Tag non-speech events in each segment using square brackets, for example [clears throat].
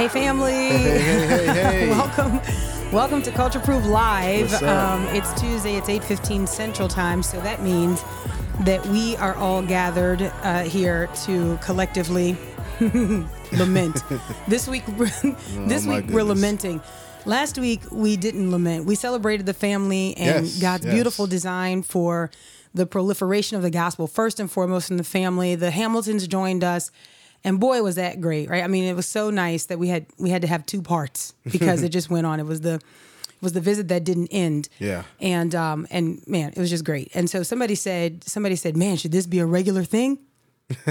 Hey, family. Hey, hey, hey, [laughs] welcome. Welcome to Culture Proof Live. Um, it's Tuesday. It's 8:15 Central Time, so that means that we are all gathered uh, here to collectively [laughs] lament. [laughs] this week, this Oh, week we're lamenting. Last week we didn't lament. We celebrated the family and Yes, God's yes. beautiful design for the proliferation of the gospel. First and foremost in the family, the Hamiltons joined us, and boy was that great, right? I mean, it was so nice that we had we had to have two parts [laughs] because it just went on. It was the it was the visit that didn't end. Yeah. And um and man, it was just great. And so somebody said somebody said, "Man, should this be a regular thing?" [laughs]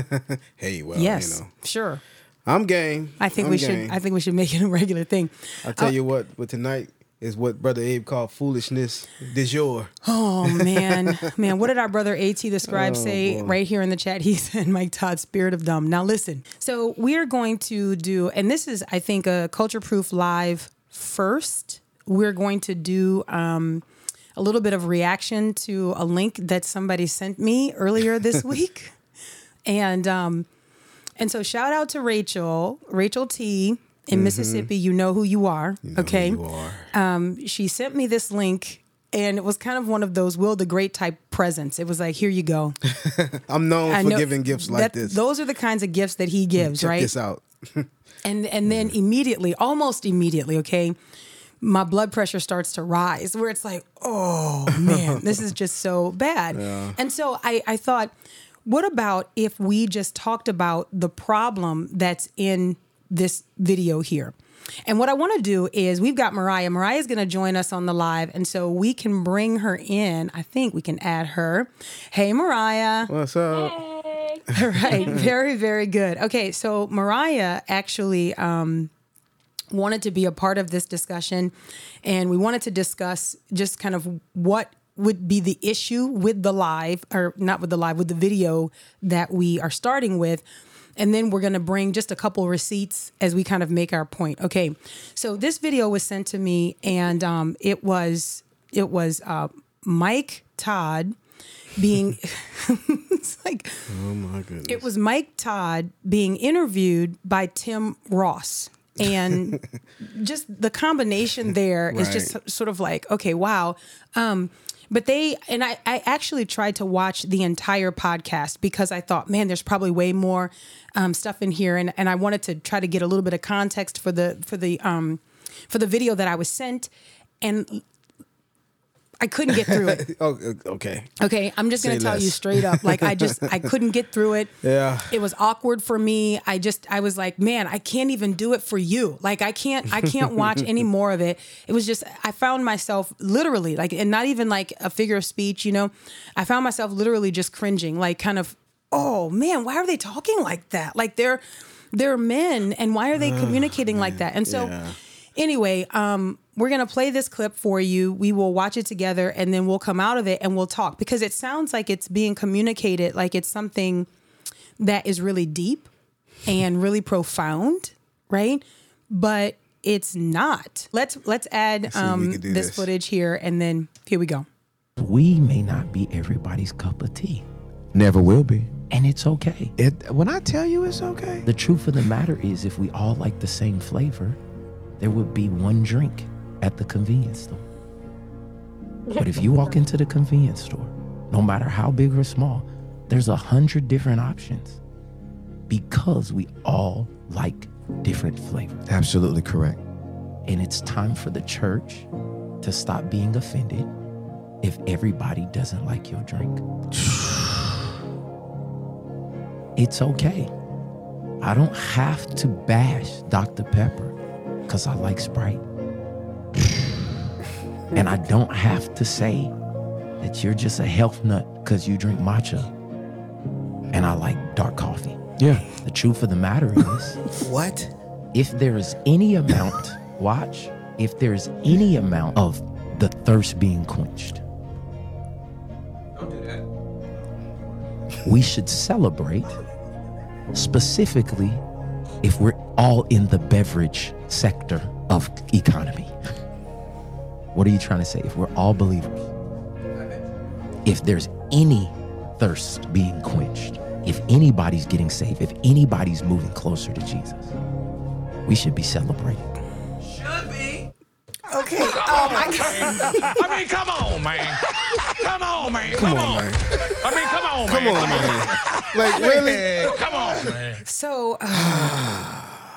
Hey, well, yes, you know, sure. I'm game. I think I'm we game. should. I think we should make it a regular thing. i'll tell you what, what tonight is what Brother Abe called foolishness du jour. Oh [laughs] man, man, what did our brother At the scribe Oh, say boy. right here in the chat? [laughs] He said, "Mike Todd, spirit of dumb." Now listen. So we are going to do, and this is, I think, a culture proof live first. We're going to do um, a little bit of reaction to a link that somebody sent me earlier this [laughs] week, and um, and so shout out to Rachel, Rachel T. In Mississippi, you know who you are. Mm-hmm. You know okay, you are. um, she sent me this link and it was kind of one of those Will the Great type presents. It was like, here you go. [laughs] I'm known I for giving gifts like that- this. Those are the kinds of gifts that he gives, Check right? this out. [laughs] And and then immediately, almost immediately, okay, my blood pressure starts to rise where it's like, oh man, [laughs] this is just so bad. And so I, I thought, what about if we just talked about the problem that's in this video here? And what I want to do is we've got Moriah. Moriah's going to join us on the live. And so we can bring her in. I think we can add her. Hey, Moriah. What's up? Hey. All right. [laughs] Very, very good. Okay. So Moriah actually um, wanted to be a part of this discussion, and we wanted to discuss just kind of what would be the issue with the live, or not with the live, with the video that we are starting with. And then we're going to bring just a couple receipts as we kind of make our point. Okay. So this video was sent to me, and um, it was it was uh, Mike Todd being [laughs] it's like Oh my goodness. it was Mike Todd being interviewed by Tim Ross. And [laughs] just the combination there is just sort of like, okay, wow. Um, but they, and I, I actually tried to watch the entire podcast because I thought, man, there's probably way more um, stuff in here. And, and I wanted to try to get a little bit of context for the, for the, um, for the video that I was sent. And I couldn't get through it. [laughs] oh, okay. Okay, I'm just gonna Say tell you straight up. Like I just I [laughs] couldn't get through it. Yeah. It was awkward for me. I just I was like, man, I can't even do it for you. Like I can't I can't watch any [laughs] more of it. It was just I found myself literally like and not even like a figure of speech, you know. I found myself literally just cringing, like kind of, oh man, why are they talking like that? Like they're they're men and why are they communicating like that? And so Yeah. anyway, um, we're gonna play this clip for you. We will watch it together, and then we'll come out of it and we'll talk because it sounds like it's being communicated like it's something that is really deep and really profound, right? But it's not. Let's let's add see if um, this this. footage here, and then here we go. we may not be everybody's cup of tea, Never will be. And it's okay. It when I tell you it's okay. The truth of the matter is, if we all like the same flavor, there would be one drink at the convenience store. But if you walk into the convenience store, no matter how big or small, there's a hundred different options because we all like different flavors. Absolutely correct. And it's time for the church to stop being offended if everybody doesn't like your drink. [sighs] [laughs] It's okay. I don't have to bash Dr. Pepper because I like Sprite. and I don't have to say that you're just a health nut because you drink matcha and I like dark coffee. Yeah. The truth of the matter is, [laughs] What? if there is any amount, watch, if there's any amount of the thirst being quenched, don't do that. we should celebrate specifically if we're all in the beverage sector of economy. What are you trying to say? If we're all believers, if there's any thirst being quenched, if anybody's getting saved, if anybody's moving closer to Jesus, we should be celebrating. Okay. Oh my God. I mean, come on, man. Come on, man. Come, Come on, on. man. I mean, come on, Come man. on, man. Like really? Come on, man. So,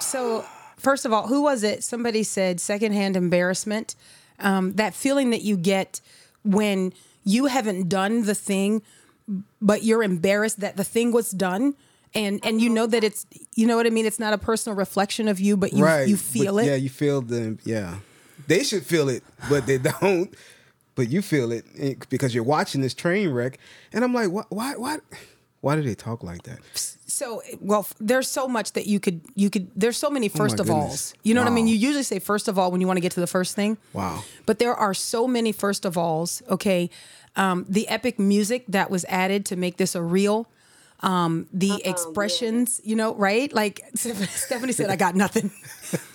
so first of all, who was it? Somebody said secondhand embarrassment. Um, that feeling that you get when you haven't done the thing, but you're embarrassed that the thing was done. And, and you know that it's you know what I mean. It's not a personal reflection of you, but you right. you but feel it. Yeah, you feel the yeah. They should feel it, but they [laughs] don't. But you feel it eh, because you're watching this train wreck, and I'm like, what? Why? Why? Why do they talk like that? So well, there's so much that you could you could. There's so many first of Oh goodness. alls. You know what I mean? You usually say first of all when you want to get to the first thing. Wow. But there are so many first of alls. Okay, um, the epic music that was added to make this a real. Um, the expressions, you know, right? Like [laughs] Stephanie said, I got nothing.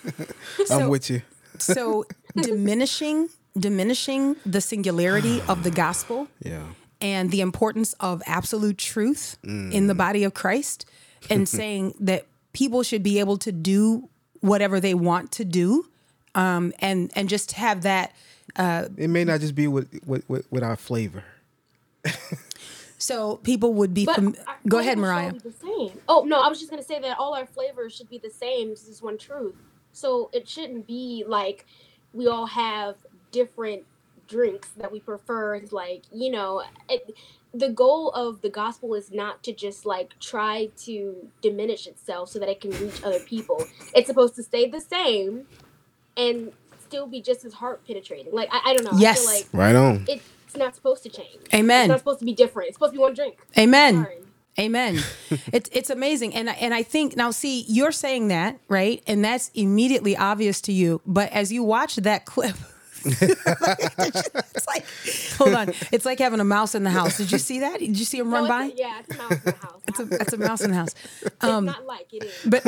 [laughs] I'm with you. So [laughs] diminishing, diminishing the singularity [sighs] of the gospel Yeah. and the importance of absolute truth in the body of Christ and [laughs] saying that people should be able to do whatever they want to do um, and and just have that It may not just be with with, with, with our flavor. [laughs] so people would be fam- go ahead flavors Moriah be the same. Oh no, I was just gonna say that all our flavors should be the same. This is one truth. So it shouldn't be like we all have different drinks that we prefer. It's like you know, it, the goal of the gospel is not to just like try to diminish itself so that it can reach other people. It's supposed to stay the same and still be just as heart penetrating. Like I, I don't know. Yes. I feel like Right on. it's not supposed to change. Amen. It's not supposed to be different. It's supposed to be one drink. amen Sorry. Amen. [laughs] it's it's amazing, and I- and I think now, see, you're saying that right, and that's immediately obvious to you. But as you watch that clip, [laughs] it's like, hold on, it's like having a mouse in the house. Did you see that? Did you see him No, run by? a- yeah, it's a mouse in the house. It's a, it's a mouse in the house. [laughs] it's not like it is. But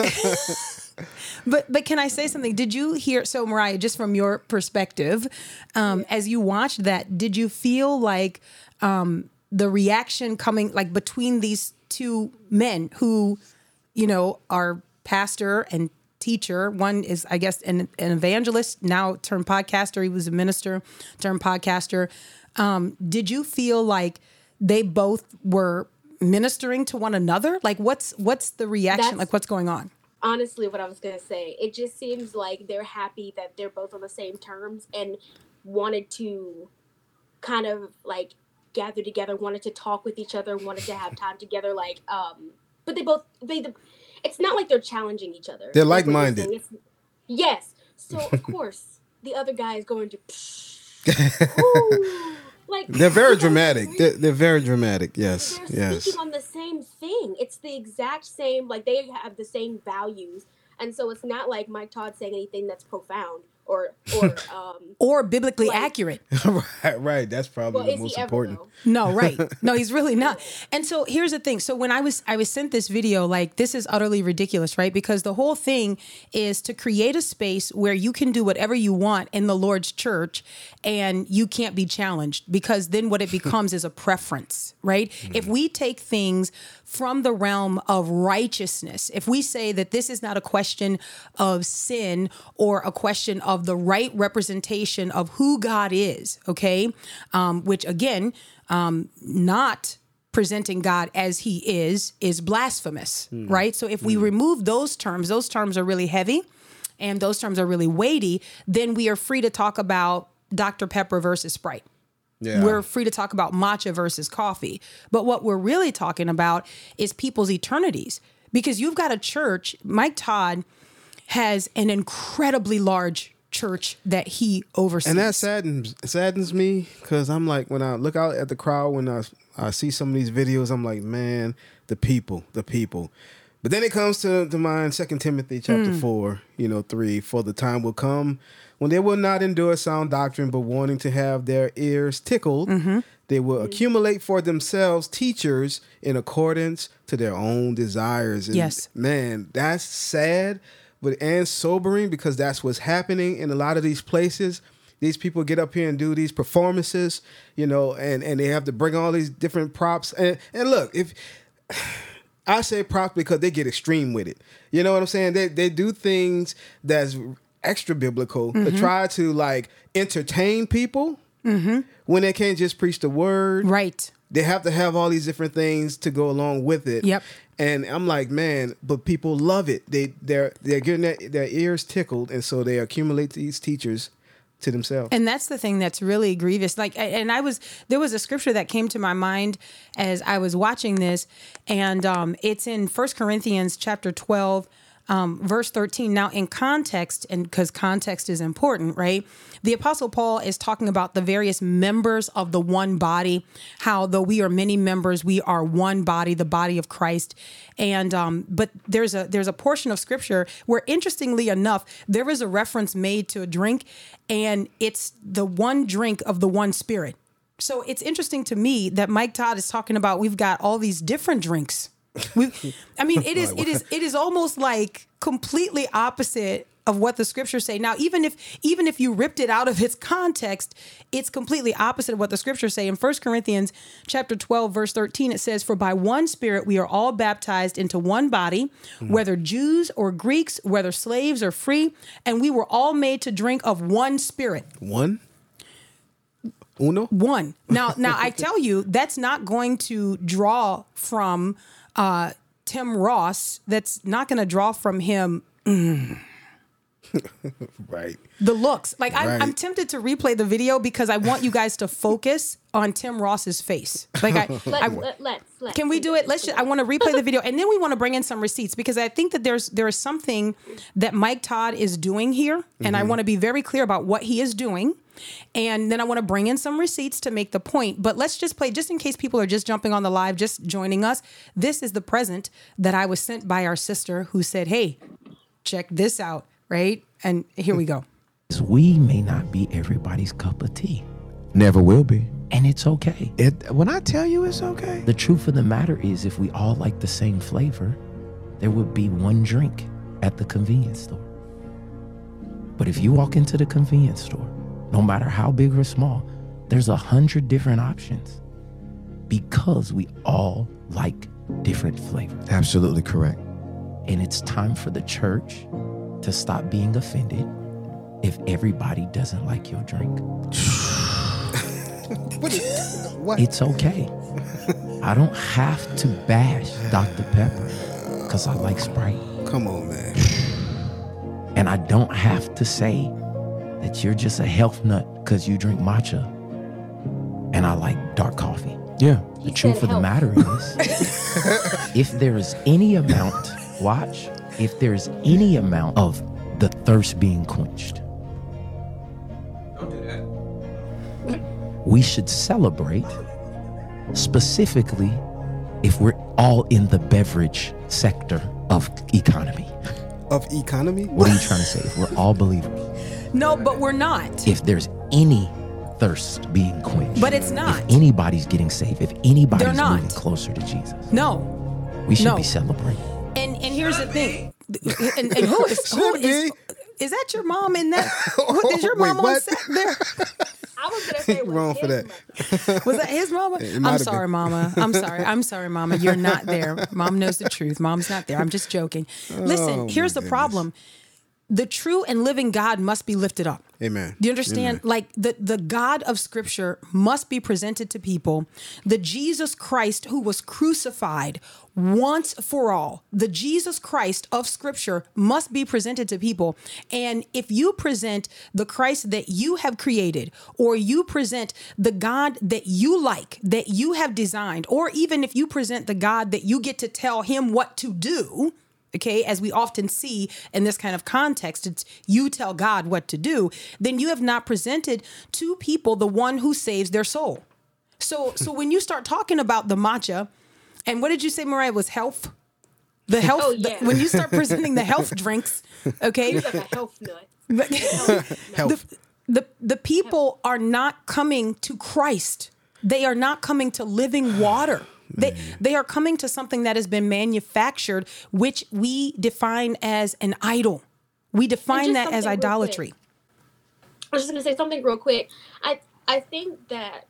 but but can I say something? Did you hear? So Moriah, just from your perspective, um, as you watched that, did you feel like um, the reaction coming like between these two men who, you know, are pastor and teacher? One is, I guess, an, an evangelist now turned podcaster. He was a minister turned podcaster. Um, did you feel like they both were ministering to one another? Like, what's what's the reaction? That's- like, what's going on? Honestly, what I was gonna say, it just seems like they're happy that they're both on the same terms and wanted to kind of like gather together, wanted to talk with each other, wanted to have time together. Like, um, but they both they. It's not like they're challenging each other. They're Like like-minded. Yes. So of [laughs] course the other guy is going to. [laughs] Ooh, like They're very [laughs] dramatic. They're, they're very dramatic. Yes. they're Yes. speaking on the same thing. It's the exact same, like they have the same values, and so it's not like Mike Todd saying anything that's profound or or [laughs] um. or biblically Like- accurate. [laughs] right. Right. That's probably Well, the most he ever important. No, right. [laughs] No, he's really not. And so here's the thing. So when I was I was sent this video, like this is utterly ridiculous, right? Because the whole thing is to create a space where you can do whatever you want in the Lord's church and you can't be challenged because then what it becomes is a preference, right? If we take things from the realm of righteousness, if we say that this is not a question of sin or a question of the right representation of who God is, okay, um, which again, um, not presenting God as he is, is blasphemous, right? So if we remove those terms, those terms are really heavy and those terms are really weighty, then we are free to talk about Dr. Pepper versus Sprite. Yeah. We're free to talk about matcha versus coffee. But what we're really talking about is people's eternities. Because you've got a church, Mike Todd has an incredibly large church that he oversees. and that saddens saddens me because I'm like when I look out at the crowd when I I see some of these videos I'm like man the people the people but then it comes to, to mind Second Timothy chapter hmm. four you know three for the time will come when they will not endure sound doctrine but wanting to have their ears tickled mm-hmm. they will accumulate for themselves teachers in accordance to their own desires and Yes. man that's sad but and sobering because that's what's happening in a lot of these places these people get up here and do these performances you know and and they have to bring all these different props and and look if [sighs] I say props because they get extreme with it. You know what I'm saying? They they do things that's extra biblical Mm-hmm. to try to like entertain people when they can't just preach the word. Right. They have to have all these different things to go along with it. Yep. And I'm like, man, but people love it. They they're they're getting their, their ears tickled, and so they accumulate these teachers to themselves. And that's the thing that's really grievous. Like, and I was there was a scripture that came to my mind as I was watching this, and um, it's in First Corinthians chapter twelve. Um, verse 13 now in context and because context is important right? The apostle paul is talking about the various members of the one body how though we are many members we are one body the body of christ. And um, but there's a there's a portion of scripture where interestingly enough there is a reference made to a drink and it's the one drink of the one spirit. So it's interesting to me that mike todd is talking about we've got all these different drinks we, [laughs] I mean, it is, it is, it is almost like completely opposite of what the scriptures say. Now, even if, even if you ripped it out of its context, it's completely opposite of what the scriptures say. In 1 Corinthians chapter 12, verse 13, it says, For by one spirit we are all baptized into one body, hmm. whether Jews or Greeks, whether slaves or free, and we were all made to drink of one spirit. One, uno. One. Now, now I tell you, that's not going to draw from uh, Tim Ross. That's not going to draw from him [laughs] Right. the looks. Like I'm, Right. I'm tempted to replay the video because I want you guys to focus on Tim Ross's face. Like I, [laughs] Let, I let, let's, let's. can we do it? Let's. Just, I want to replay the video, and then we want to bring in some receipts because I think that there's there is something that Mike Todd is doing here, and I mm-hmm. want to be very clear about what he is doing, and then I want to bring in some receipts to make the point. But let's just play, just in case people are just jumping on the live, just joining us. This is the present that I was sent by our sister, who said, "Hey, check this out." Right, and here we go. We may not be everybody's cup of tea, Never will be. and it's okay. It when I tell you it's okay. The truth of the matter is, if we all like the same flavor, there would be one drink at the convenience store. But if you walk into the convenience store, no matter how big or small, there's a hundred different options because we all like different flavors. Absolutely correct. And it's time for the church to stop being offended if everybody doesn't like your drink. [laughs] What? Is, what? It's okay. I don't have to bash Dr. Pepper because I like Sprite. Come on, man. And I don't have to say that you're just a health nut because you drink matcha and I like dark coffee. Yeah. The He truth said of the matter is, [laughs] if there is any amount, watch, if there's any amount of the thirst being quenched, Don't do that. we should celebrate specifically if we're all in the beverage sector of economy. Of economy? What are you [laughs] trying to say? If we're all believers, No, but we're not. if there's any thirst being quenched, But it's not. If anybody's getting saved, if anybody's not. moving closer to Jesus, No. we should No. be celebrating. And and here's the thing. And, and who is [laughs] who Should is, that your mom in that? [laughs] What, oh, is your Wait, mom on set there? I was gonna [laughs] say Wrong for that. mother. Was that his mama? I'm sorry, been. mama. I'm sorry. I'm sorry, mama. You're not there. Mom knows the truth. Mom's not there. I'm just joking. Listen, Oh, here's my the problem. The true and living God must be lifted up. Amen. Do you understand? Like the the God of Scripture must be presented to people. The Jesus Christ who was crucified once for all. The Jesus Christ of Scripture must be presented to people. And if you present the Christ that you have created, or you present the God that you like, that you have designed, or even if you present the God that you get to tell him what to do, okay, as we often see in this kind of context, it's you tell God what to do, then you have not presented to people the one who saves their soul. So, so [laughs] when you start talking about the matcha, and what did you say, Moriah, was health? The oh, health, Oh, the- when you start [laughs] presenting the health drinks, okay, He's like a health nut. [laughs] Health. the the people are not coming to Christ. They are not coming to living water. They they are coming to something that has been manufactured, which we define as an idol. We define that as something real quick. idolatry. I was just gonna say something real quick. I I think that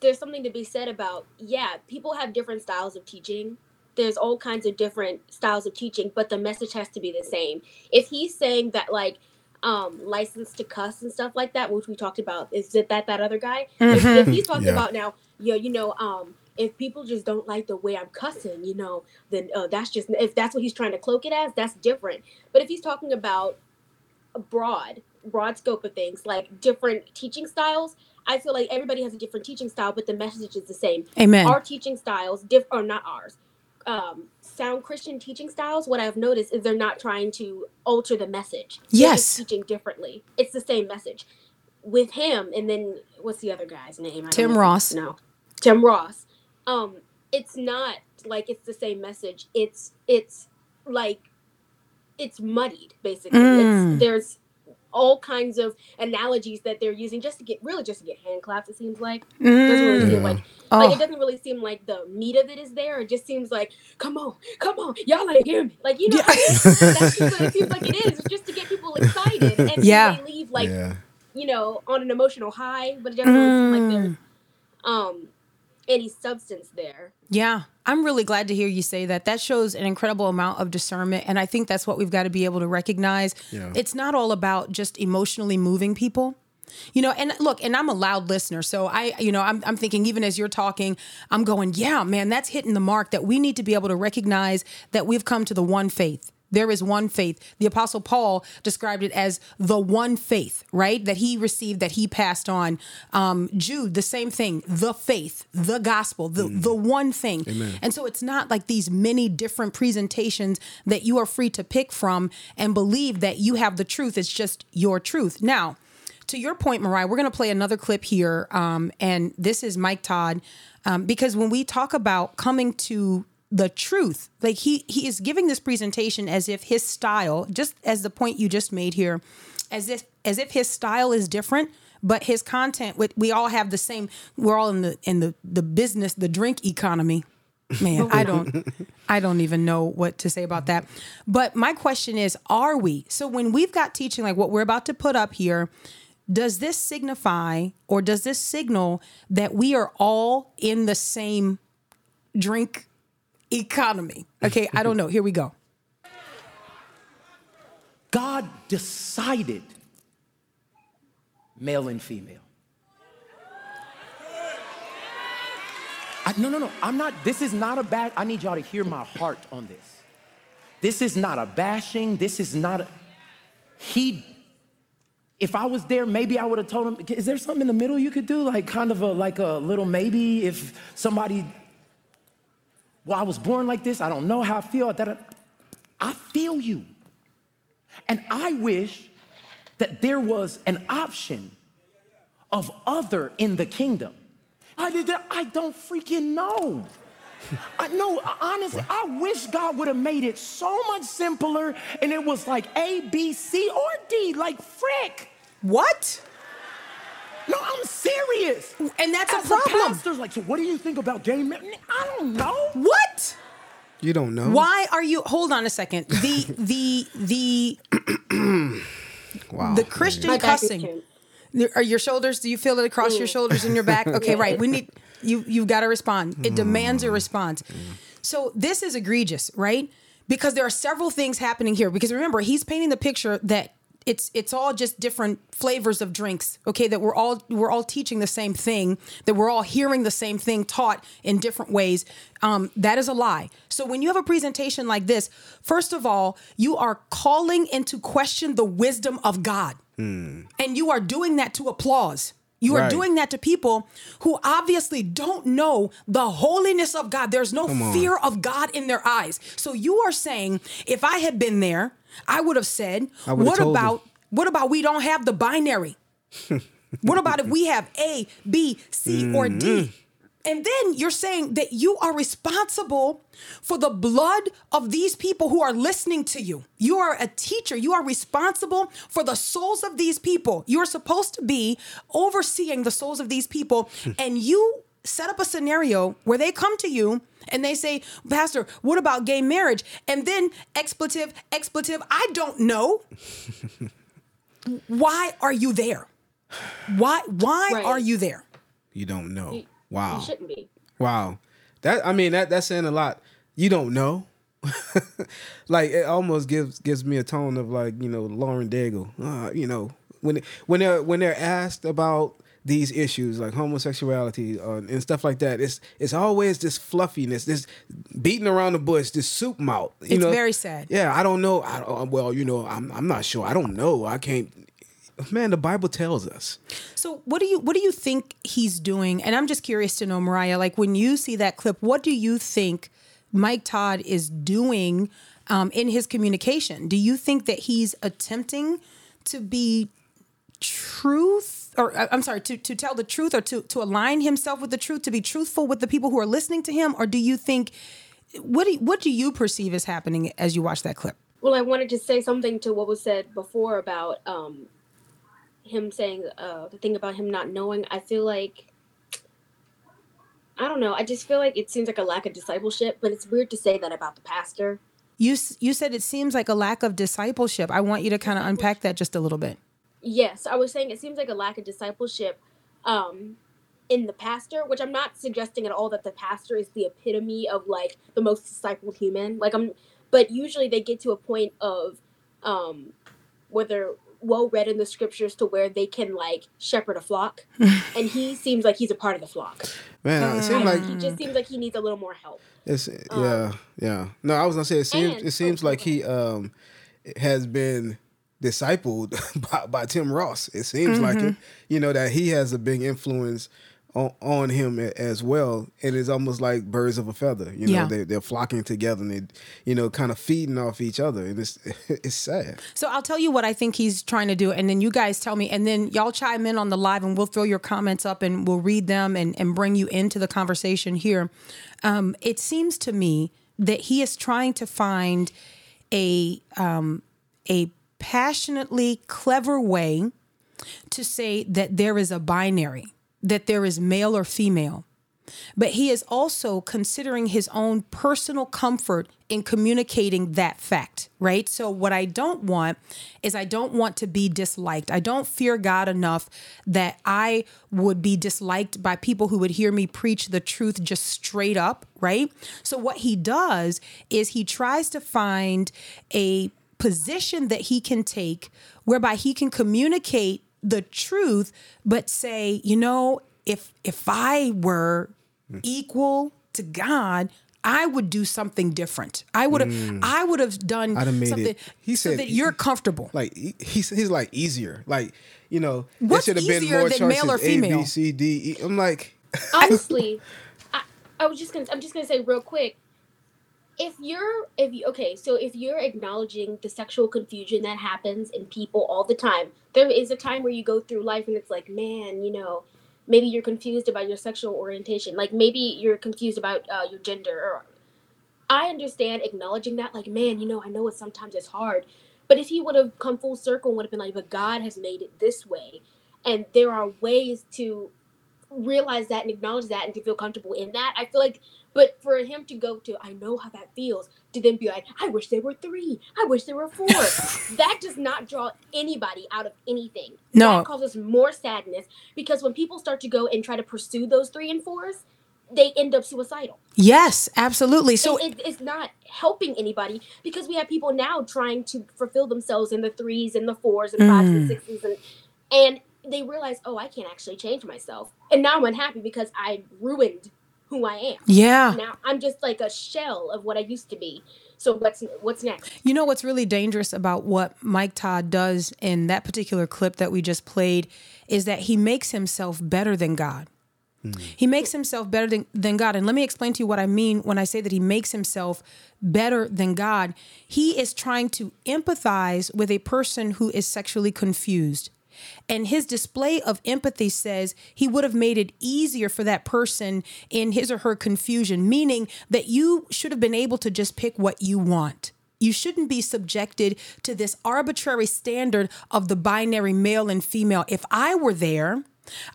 there's something to be said about yeah, people have different styles of teaching, there's all kinds of different styles of teaching, but the message has to be the same. If he's saying that like um license to cuss and stuff like that, which we talked about, is it that that other guy? If, if he's talking Yeah. about now, yeah, you know, um, if people just don't like the way I'm cussing, you know, then uh, that's just if that's what he's trying to cloak it as, that's different. But if he's talking about a broad, broad scope of things, like different teaching styles, I feel like everybody has a different teaching style, but the message is the same. Amen. Our teaching styles, diff or not ours, um, sound Christian teaching styles. What I've noticed is they're not trying to alter the message. They're just Yes. teaching differently. It's the same message with him. And then what's the other guy's name? I don't Tim know. Ross. No, Tim Ross. Um, it's not like it's the same message. It's it's like it's muddied basically. Mm. It's there's all kinds of analogies that they're using just to get really just to get hand claps. It seems like doesn't really Mm. seem like Oh. like it doesn't really seem like the meat of it is there. It just seems like come on, come on, y'all ain't hear me. Like you know, that's just what it seems like it is. It's just to get people excited and [laughs] Yeah. they leave like yeah. you know on an emotional high, but it doesn't really seem like Mm. there's um any substance there. Yeah, I'm really glad to hear you say that. That shows an incredible amount of discernment. And I think that's what we've got to be able to recognize. Yeah. It's not all about just emotionally moving people. You know, and look, and I'm a loud listener. So I, you know, I'm, I'm thinking even as you're talking, I'm going, yeah, man, that's hitting the mark that we need to be able to recognize that we've come to the one faith. There is one faith. The Apostle Paul described it as the one faith, right? That he received, that he passed on. Um, Jude, the same thing, the faith, the gospel, the, the one thing. And so it's not like these many different presentations that you are free to pick from and believe that you have the truth. It's just your truth. Now, to your point, Moriah, we're going to play another clip here. Um, and this is Mike Todd. Um, because when we talk about coming to the truth, like he he is giving this presentation as if his style, just as the point you just made here, as if as if his style is different, but his content, we, we all have the same. We're all in the in the the business, the drink economy. Man, I don't [laughs] I don't even know what to say about that. But my question is, are we? So when we've got teaching like what we're about to put up here, does this signify or does this signal that we are all in the same drink economy? Okay, I don't know. Here we go. God decided male and female. I, no, no, no. I'm not. This is not a bad. I need y'all to hear my heart on this. This is not a bashing. This is not a. He. If I was there, maybe I would have told him. Is there something in the middle you could do, like kind of a like a little maybe? If somebody. Well, I was born like this. I don't know how I feel. I feel you. And I wish that there was an option of other in the kingdom. I, don't freaking know. I know, honestly, I wish God would have made it so much simpler and it was like A, B, C, or D, like frick. What? No, I'm serious. And that's a As problem. pastor's like, so what do you think about gay men? I don't know. What? You don't know. Why are you? Hold on a second. The [laughs] the the [clears throat] Wow. the Christian My cussing. Are your shoulders? Do you feel it across your mm. shoulders and your back? [laughs] Okay, right. We need you. You've got to respond. It mm. demands a response. So this is egregious, right? Because there are several things happening here. Because remember, he's painting the picture that it's it's all just different flavors of drinks. Okay, that we're all we're all teaching the same thing. That we're all hearing the same thing taught in different ways. Um, that is a lie. So when you have a presentation like this, first of all, you are calling into question the wisdom of God. And you are doing that to applause. You are doing that to people who obviously don't know the holiness of God. There's no fear of God in their eyes. So you are saying, if I had been there, I would have said, what about what about we don't have the binary? [laughs] what about if we have A, B, C, or Mm-hmm. D? And then you're saying that you are responsible for the blood of these people who are listening to you. You are a teacher. You are responsible for the souls of these people. You are supposed to be overseeing the souls of these people. [laughs] and you set up a scenario where they come to you and they say, Pastor, what about gay marriage? And then expletive, expletive, I don't know. [laughs] Why are you there? Why why Right. are you there? You don't know. You- wow. You shouldn't be. Wow. That I mean that that's saying a lot. you don't know. [laughs] like it almost gives gives me a tone of like you know Lauren Daigle. Uh, you know when when they're when they're asked about these issues like homosexuality uh, and stuff like that, it's it's always this fluffiness, this beating around the bush, this soup mouth. You It's know? very sad. Yeah, I don't know. I don't, well, you know, I'm I'm not sure. I don't know. I can't. Man, the Bible tells us. So what do you what do you think he's doing? And I'm just curious to know, Moriah, like when you see that clip, what do you think Mike Todd is doing um, in his communication? Do you think that he's attempting to be truth or uh, I'm sorry, to, to tell the truth or to, to align himself with the truth, to be truthful with the people who are listening to him? Or do you think what do you, what do you perceive as happening as you watch that clip? Well, I wanted to say something to what was said before about um, him saying uh, the thing about him not knowing. I feel like I don't know. I just feel like it seems like a lack of discipleship, but it's weird to say that about the pastor. You you said it seems like a lack of discipleship. I want you to kind of unpack that just a little bit. Yes, I was saying it seems like a lack of discipleship um, in the pastor, which I'm not suggesting at all that the pastor is the epitome of like the most discipled human. Like I'm, but usually they get to a point of um, where they're well read in the scriptures to where they can like shepherd a flock, [laughs] and he seems like he's a part of the flock. Man, it seems like He just seems like he needs a little more help. It's yeah, yeah. No, I was gonna say it seems and- it seems oh, like go he um has been discipled [laughs] by, by Tim Ross. It seems like it. You know that he has a big influence on, on him as well, and it's almost like birds of a feather. You know, Yeah. they they're flocking together and they, you know, kind of feeding off each other, and it's [laughs] it's sad. So I'll tell you what I think he's trying to do, and then you guys tell me, and then y'all chime in on the live, and we'll throw your comments up, and we'll read them, and and bring you into the conversation here. Um, it seems to me that he is trying to find a um, a passionately clever way to say that there is a binary, that there is male or female. But he is also considering his own personal comfort in communicating that fact, right? So, what I don't want is I don't want to be disliked. I don't fear God enough that I would be disliked by people who would hear me preach the truth just straight up, right? So, what he does is he tries to find a position that he can take whereby he can communicate the truth but say you know if if i were equal to god i would do something different i would have i would have done Mm. I'd have made something it- he so said- that you're comfortable Like he, he's he's like easier. Like you know, What's should have been easier more than male or female? A, B, C, D, E. I'm like, [laughs] honestly I, I was just gonna i'm just gonna say real quick if you're if you okay so if you're acknowledging the sexual confusion that happens in people all the time there is a time where you go through life and it's like man you know maybe you're confused about your sexual orientation like maybe you're confused about uh, your gender or i understand acknowledging that like man you know i know it sometimes it's hard but if he would have come full circle and would have been like but god has made it this way and there are ways to realize that and acknowledge that and to feel comfortable in that. I feel like, but for him to go to, I know how that feels, to then be like, I wish there were three, I wish there were four. [laughs] that does not draw anybody out of anything. No. That causes more sadness because when people start to go and try to pursue those three and fours, they end up suicidal. yes absolutely so it, it's not helping anybody because we have people now trying to fulfill themselves in the threes and the fours and fives Mm. and sixes and and they realize, oh, I can't actually change myself, and now I'm unhappy because I ruined who I am. yeah Now I'm just like a shell of what I used to be. So what's what's next? You know what's really dangerous about what Mike Todd does in that particular clip that we just played is that he makes himself better than God. Hmm. He makes himself better than, than God. And let me explain to you what I mean when I say that he makes himself better than God. He is trying to empathize with a person who is sexually confused. And his display of empathy says he would have made it easier for that person in his or her confusion, meaning that you should have been able to just pick what you want. You shouldn't be subjected to this arbitrary standard of the binary male and female. If I were there,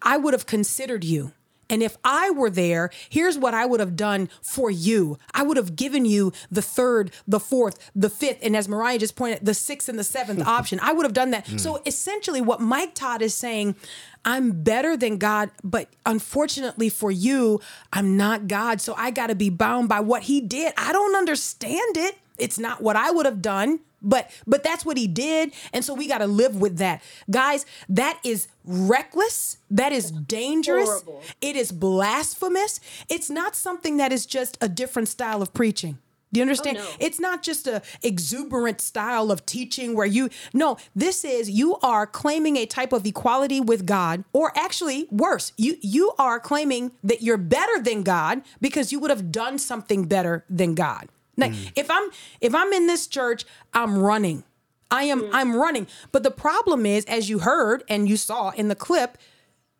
I would have considered you And if I were there, here's what I would have done for you. I would have given you the third, the fourth, the fifth, and as Moriah just pointed, the sixth and the seventh [laughs] option. I would have done that. So mm. essentially, what Mike Todd is saying, I'm better than God, but unfortunately for you, I'm not God. So I got to be bound by what he did. I don't understand it. It's not what I would have done, but but that's what he did, and so we got to live with that. Guys, that is reckless. That is dangerous. horrible. It is blasphemous. It's not something that is just a different style of preaching. Do you understand? Oh, no. It's not just a exuberant style of teaching where you no, this is you are claiming a type of equality with God or actually worse. You you are claiming that you're better than God because you would have done something better than God. Like if I'm if I'm in this church, I'm running. I am I'm running. But the problem is as you heard and you saw in the clip,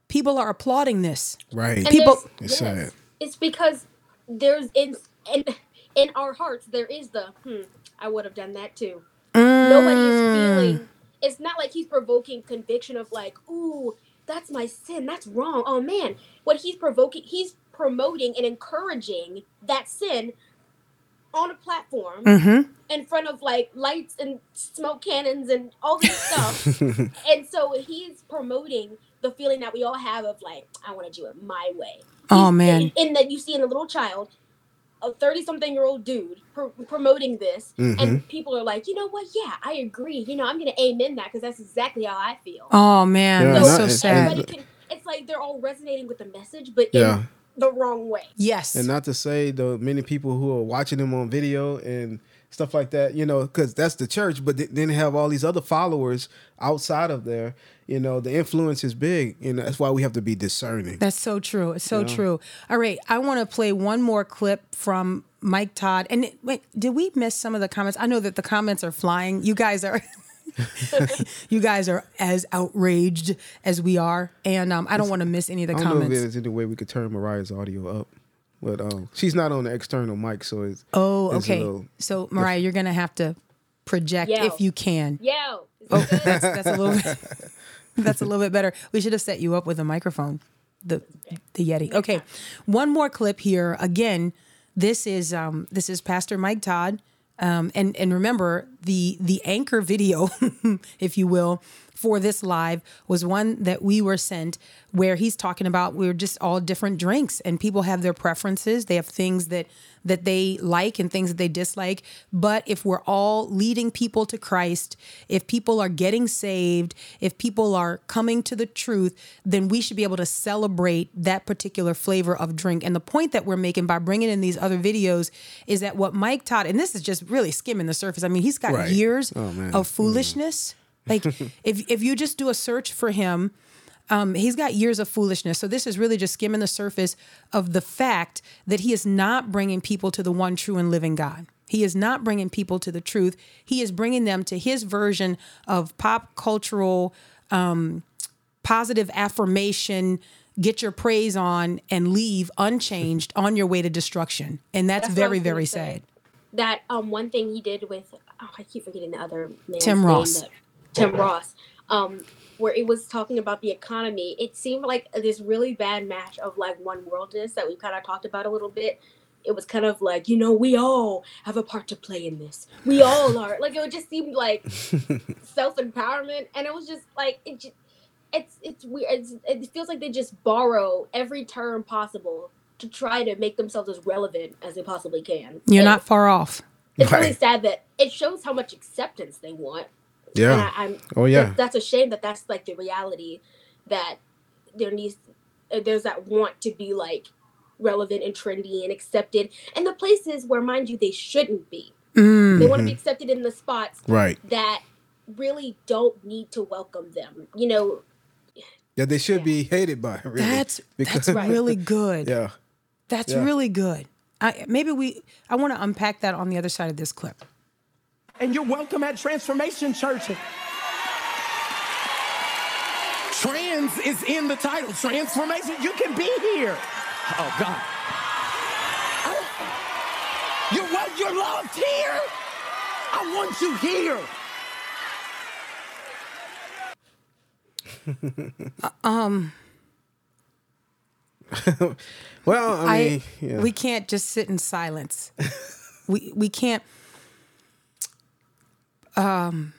people are applauding this. Right. And People- there's- It's sad. It's because there's in in in our hearts there is the hmm. I would have done that too. Nobody Mm. is feeling. It's not like he's provoking conviction of like, ooh, that's my sin. That's wrong. Oh man, what he's provoking, he's promoting and encouraging that sin on a platform Mm-hmm. in front of like lights and smoke cannons and all this [laughs] stuff. and so he's promoting the feeling that we all have of like, I want to do it my way. Oh, He's- man. And that you see in a little child, a 30 something year old dude pr- promoting this. Mm-hmm. And people are like, you know what? Yeah, I agree. You know, I'm going to amen that because that's exactly how I feel. Oh man, Yeah, that's so sad. Can, it's like they're all resonating with the message, but Yeah. in the wrong way. Yes. And not to say the many people who are watching them on video and stuff like that, you know, because that's the church, but then they have all these other followers outside of there. You know, the influence is big. You know, that's why we have to be discerning. That's so true. It's so true. All right, I want to play one more clip from Mike Todd. And wait, did we miss some of the comments? I know that the comments are flying. You guys are. [laughs] you guys are as outraged as we are, and um, I don't want to miss any of the I don't know if comments. there's any way we could turn Moriah's audio up, but um, she's not on the external mic, so it's Oh, it's okay. little- So Moriah, you're gonna have to project Yo. if you can. Yeah. Oh, that's that's a little bit, [laughs] that's a little bit better. We should have set you up with a microphone. The the Yeti. Okay. One more clip here. Again, this is um this is Pastor Mike Todd. Um and and remember the the anchor video, [laughs] if you will, for this live was one that we were sent where he's talking about we're just all different drinks and people have their preferences. They have things that that they like and things that they dislike. But if we're all leading people to Christ, if people are getting saved, if people are coming to the truth, then we should be able to celebrate that particular flavor of drink. And the point that we're making by bringing in these other videos is that what Mike taught, and this is just really skimming the surface. I mean, he's got Right. years Oh, of foolishness. Like [laughs] if if you just do a search for him, um, he's got years of foolishness. So this is really just skimming the surface of the fact that he is not bringing people to the one true and living God. He is not bringing people to the truth. He is bringing them to his version of pop cultural um, positive affirmation. Get your praise on and leave unchanged on your way to destruction, and that's, That's very very say. sad. that um one thing he did with oh I keep forgetting the other man's Tim name, Ross. but- Tim Ross, um, where it was talking about the economy. It seemed like this really bad match of like one worldness that we kind of talked about a little bit. It was kind of like you know we all have a part to play in this. We all are like it just seemed like [laughs] self empowerment, and it was just like it. Just, it's it's weird. It's, it feels like they just borrow every term possible to try to make themselves as relevant as they possibly can. You're And- not far off. it's really sad that it shows how much acceptance they want. And yeah. I, I'm, Oh, yeah. that- that's a shame that that's like the reality that there needs, uh, there's that want to be like relevant and trendy and accepted, and the places where, mind you, they shouldn't be. Mm. They want to be accepted in the spots Right. that really don't need to welcome them. You know, Yeah, they should be hated by. Really, That's [laughs] because that's really good. yeah. That's Yeah. really good. I, maybe we. I want to unpack that on the other side of this clip. And you're welcome at Transformation Church. Trans is in the title. Transformation. You can be here. Oh God. You're what? You're loved here. I want you here. um. [laughs] Well, I I, yeah. we can't just sit in silence. we we can't. Um,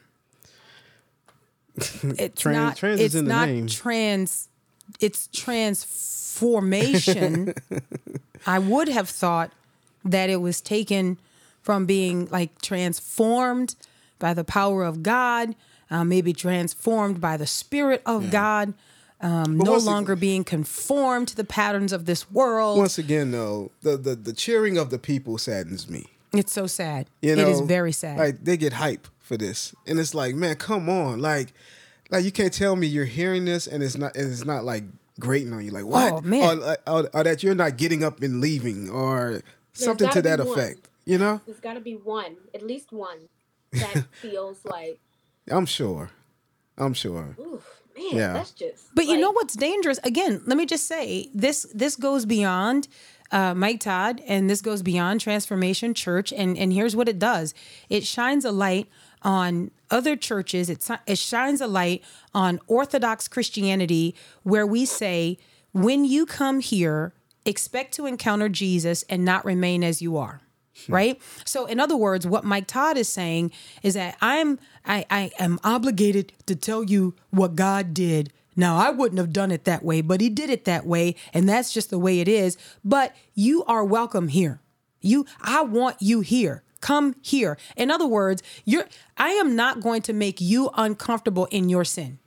it's [laughs] Trans- not. trans is it's in the not name. trans. It's transformation. [laughs] I would have thought that it was taken from being like transformed by the power of God, uh, maybe transformed by the Spirit of God. Um, no longer being conformed to the patterns of this world. Once again, though, the, the the cheering of the people saddens me. It's so sad. You know, it is very sad. Like they get hype for this, and it's like, man, come on, like, like you can't tell me you're hearing this and it's not, and it's not like grating on you, like what? Oh, man. or, or, or that you're not getting up and leaving, or something to that be one. effect. You know, There's got to be one, at least one, [laughs] that feels like, I'm sure, I'm sure. oof, man, Yeah. that's just. But you know what's dangerous? Again, let me just say this: this goes beyond uh, Mike Todd, and this goes beyond Transformation Church. And and here's what it does: it shines a light on other churches. It it shines a light on Orthodox Christianity, where we say, when you come here, expect to encounter Jesus and not remain as you are. Hmm. right? So in other words what mike todd is saying is that i'm I, I am obligated to tell you what god did. Now i wouldn't have done it that way but he did it that way and that's just the way it is. But you are welcome here. You i want you here come here in other words you're i am not going to make you uncomfortable in your sin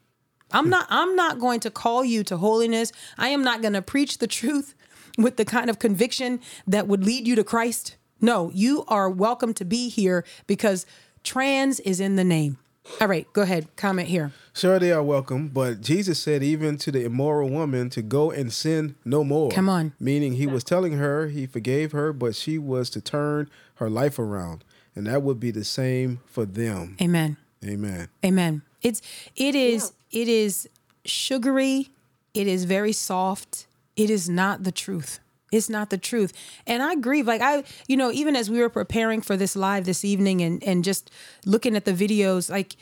I'm not I'm not going to call you to holiness. I am not going to preach the truth [laughs] with the kind of conviction that would lead you to Christ. No, you are welcome to be here because trans is in the name. All right, go ahead. Comment here. Sure, they are welcome, but Jesus said even to the immoral woman to go and sin no more. Come on. Meaning he was telling her he forgave her, but she was to turn her life around. And that would be the same for them. Amen. Amen. Amen. It's it is it is sugary. It is very soft. It is not the truth. It's not the truth. And I grieve. Like I, you know, even as we were preparing for this live this evening and and just looking at the videos, like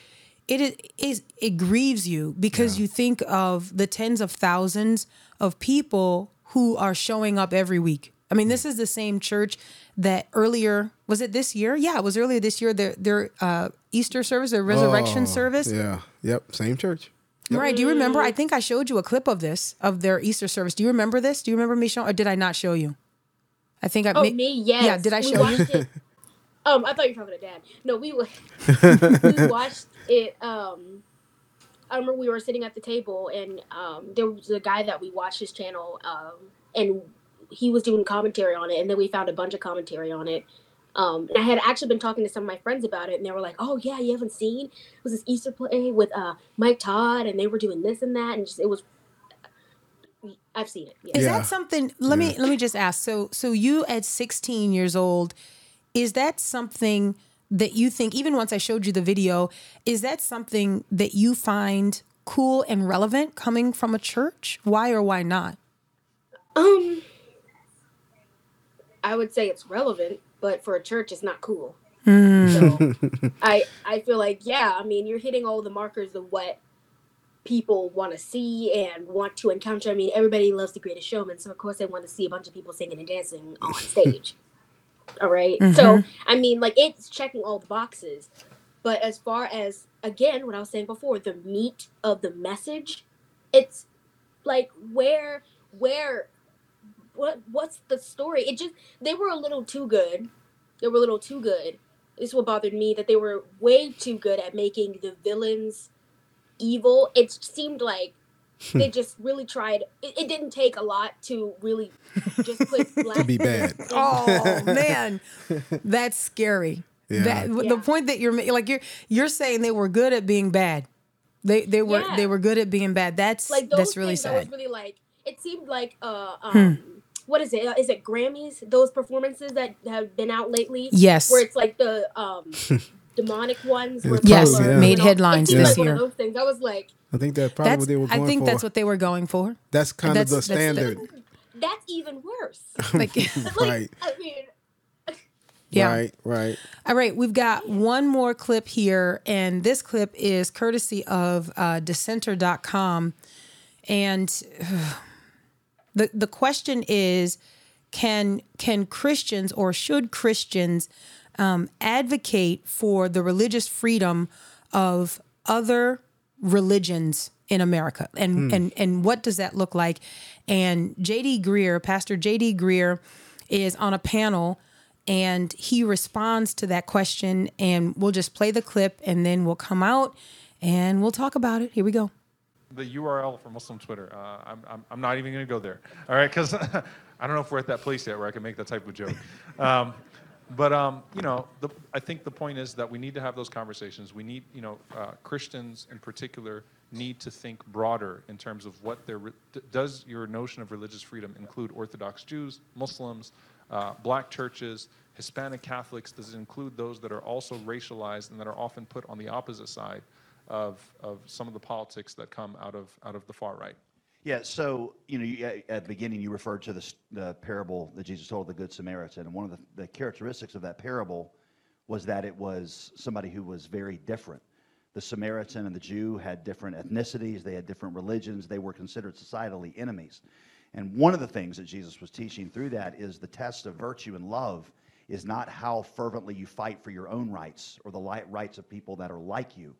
it is is it grieves you because you think of the tens of thousands of people who are showing up every week. I mean, this is the same church that earlier was it this year? Yeah, it was earlier this year. Their their uh, Easter service, their resurrection Oh, service. Yeah. Yep. Same church. Right. Do you remember? I think I showed you a clip of this of their Easter service. Do you remember this? Do you remember me showing, or did I not show you? I think I. Oh, ma- me, yes. Yeah. Did I show you? watched it. Um, I thought you were talking to Dad. No, we [laughs] we watched it. Um, I remember we were sitting at the table, and um, there was a guy that we watched his channel, um, and he was doing commentary on it, and then we found a bunch of commentary on it. Um, and I had actually been talking to some of my friends about it, and they were like, "Oh yeah, you haven't seen? It was this Easter play with uh, Mike Todd, and they were doing this and that, and just, it was." I've seen it. Yeah. Is Yeah. that something? Let me let me just ask. So so you at 16 years old, is that something that you think? Even once I showed you the video, is that something that you find cool and relevant coming from a church? Why or why not? Um, I would say it's relevant, but for a church, it's not cool. Hmm. So [laughs] I I feel like yeah, I mean you're hitting all the markers of what people want to see and want to encounter. I mean everybody loves the Greatest Showman, so of course they want to see a bunch of people singing and dancing on [laughs] stage. all right? Mm-hmm. so I mean like it's checking all the boxes, but as far as again what I was saying before, the meat of the message, it's like where where what what's the story? It just they were a little too good. They were a little too good. This is what bothered me that they were way too good at making the villains evil. It seemed like [laughs] they just really tried. It, it didn't take a lot to really just put black [laughs] To be bad. [laughs] Oh man, that's scary. Yeah. That the point that you're ma- like you're you're saying they were good at being bad. They they were Yeah. they were good at being bad. That's like those that's really things, I was sad. really like it seemed like uh um what is it? Uh, it Grammys? Those performances that have been out lately? Yes. Where it's like the um [laughs] demonic ones. Where Yes, people are, yeah. made you know, headlines it seemed this like year. One of those things. I was like, I think that's probably That's what they were I going think for. that's what they were going for. That's kind of the That's- that's the- standard. that's even worse. [laughs] Like [laughs] Like, Right. I mean, yeah. Right. Right. All right, we've got one more clip here, and this clip is courtesy of uh, Dissenter.com. And [sighs] the the question is can can Christians or should Christians um, advocate for the religious freedom of other religions in America? And and and what does that look like? And JD Greear pastor JD Greear is on a panel and he responds to that question and we'll just play the clip and then we'll come out and we'll talk about it. Here we go the URL for Muslim Twitter. Uh, I'm, I'm, I'm not even going to go there. All right, because [laughs] I don't know if we're at that place yet where I can make that type of joke. Um, but um, you know, the, I think the point is that we need to have those conversations. We need, you know, uh, Christians in particular need to think broader in terms of what their re- does your notion of religious freedom include Orthodox Jews, Muslims, uh, Black churches, Hispanic Catholics? Does it include those that are also racialized and that are often put on the opposite side of of some of the politics that come out of out of the far right? Yeah, so, you know, you, at- at the beginning, you referred to the, the parable that Jesus told, the Good Samaritan. And one of the, the characteristics of that parable was that it was somebody who was very different. The Samaritan and the Jew had different ethnicities, they had different religions, they were considered societally enemies. And one of the things that Jesus was teaching through that is the test of virtue and love is not how fervently you fight for your own rights or the rights of people that are like you,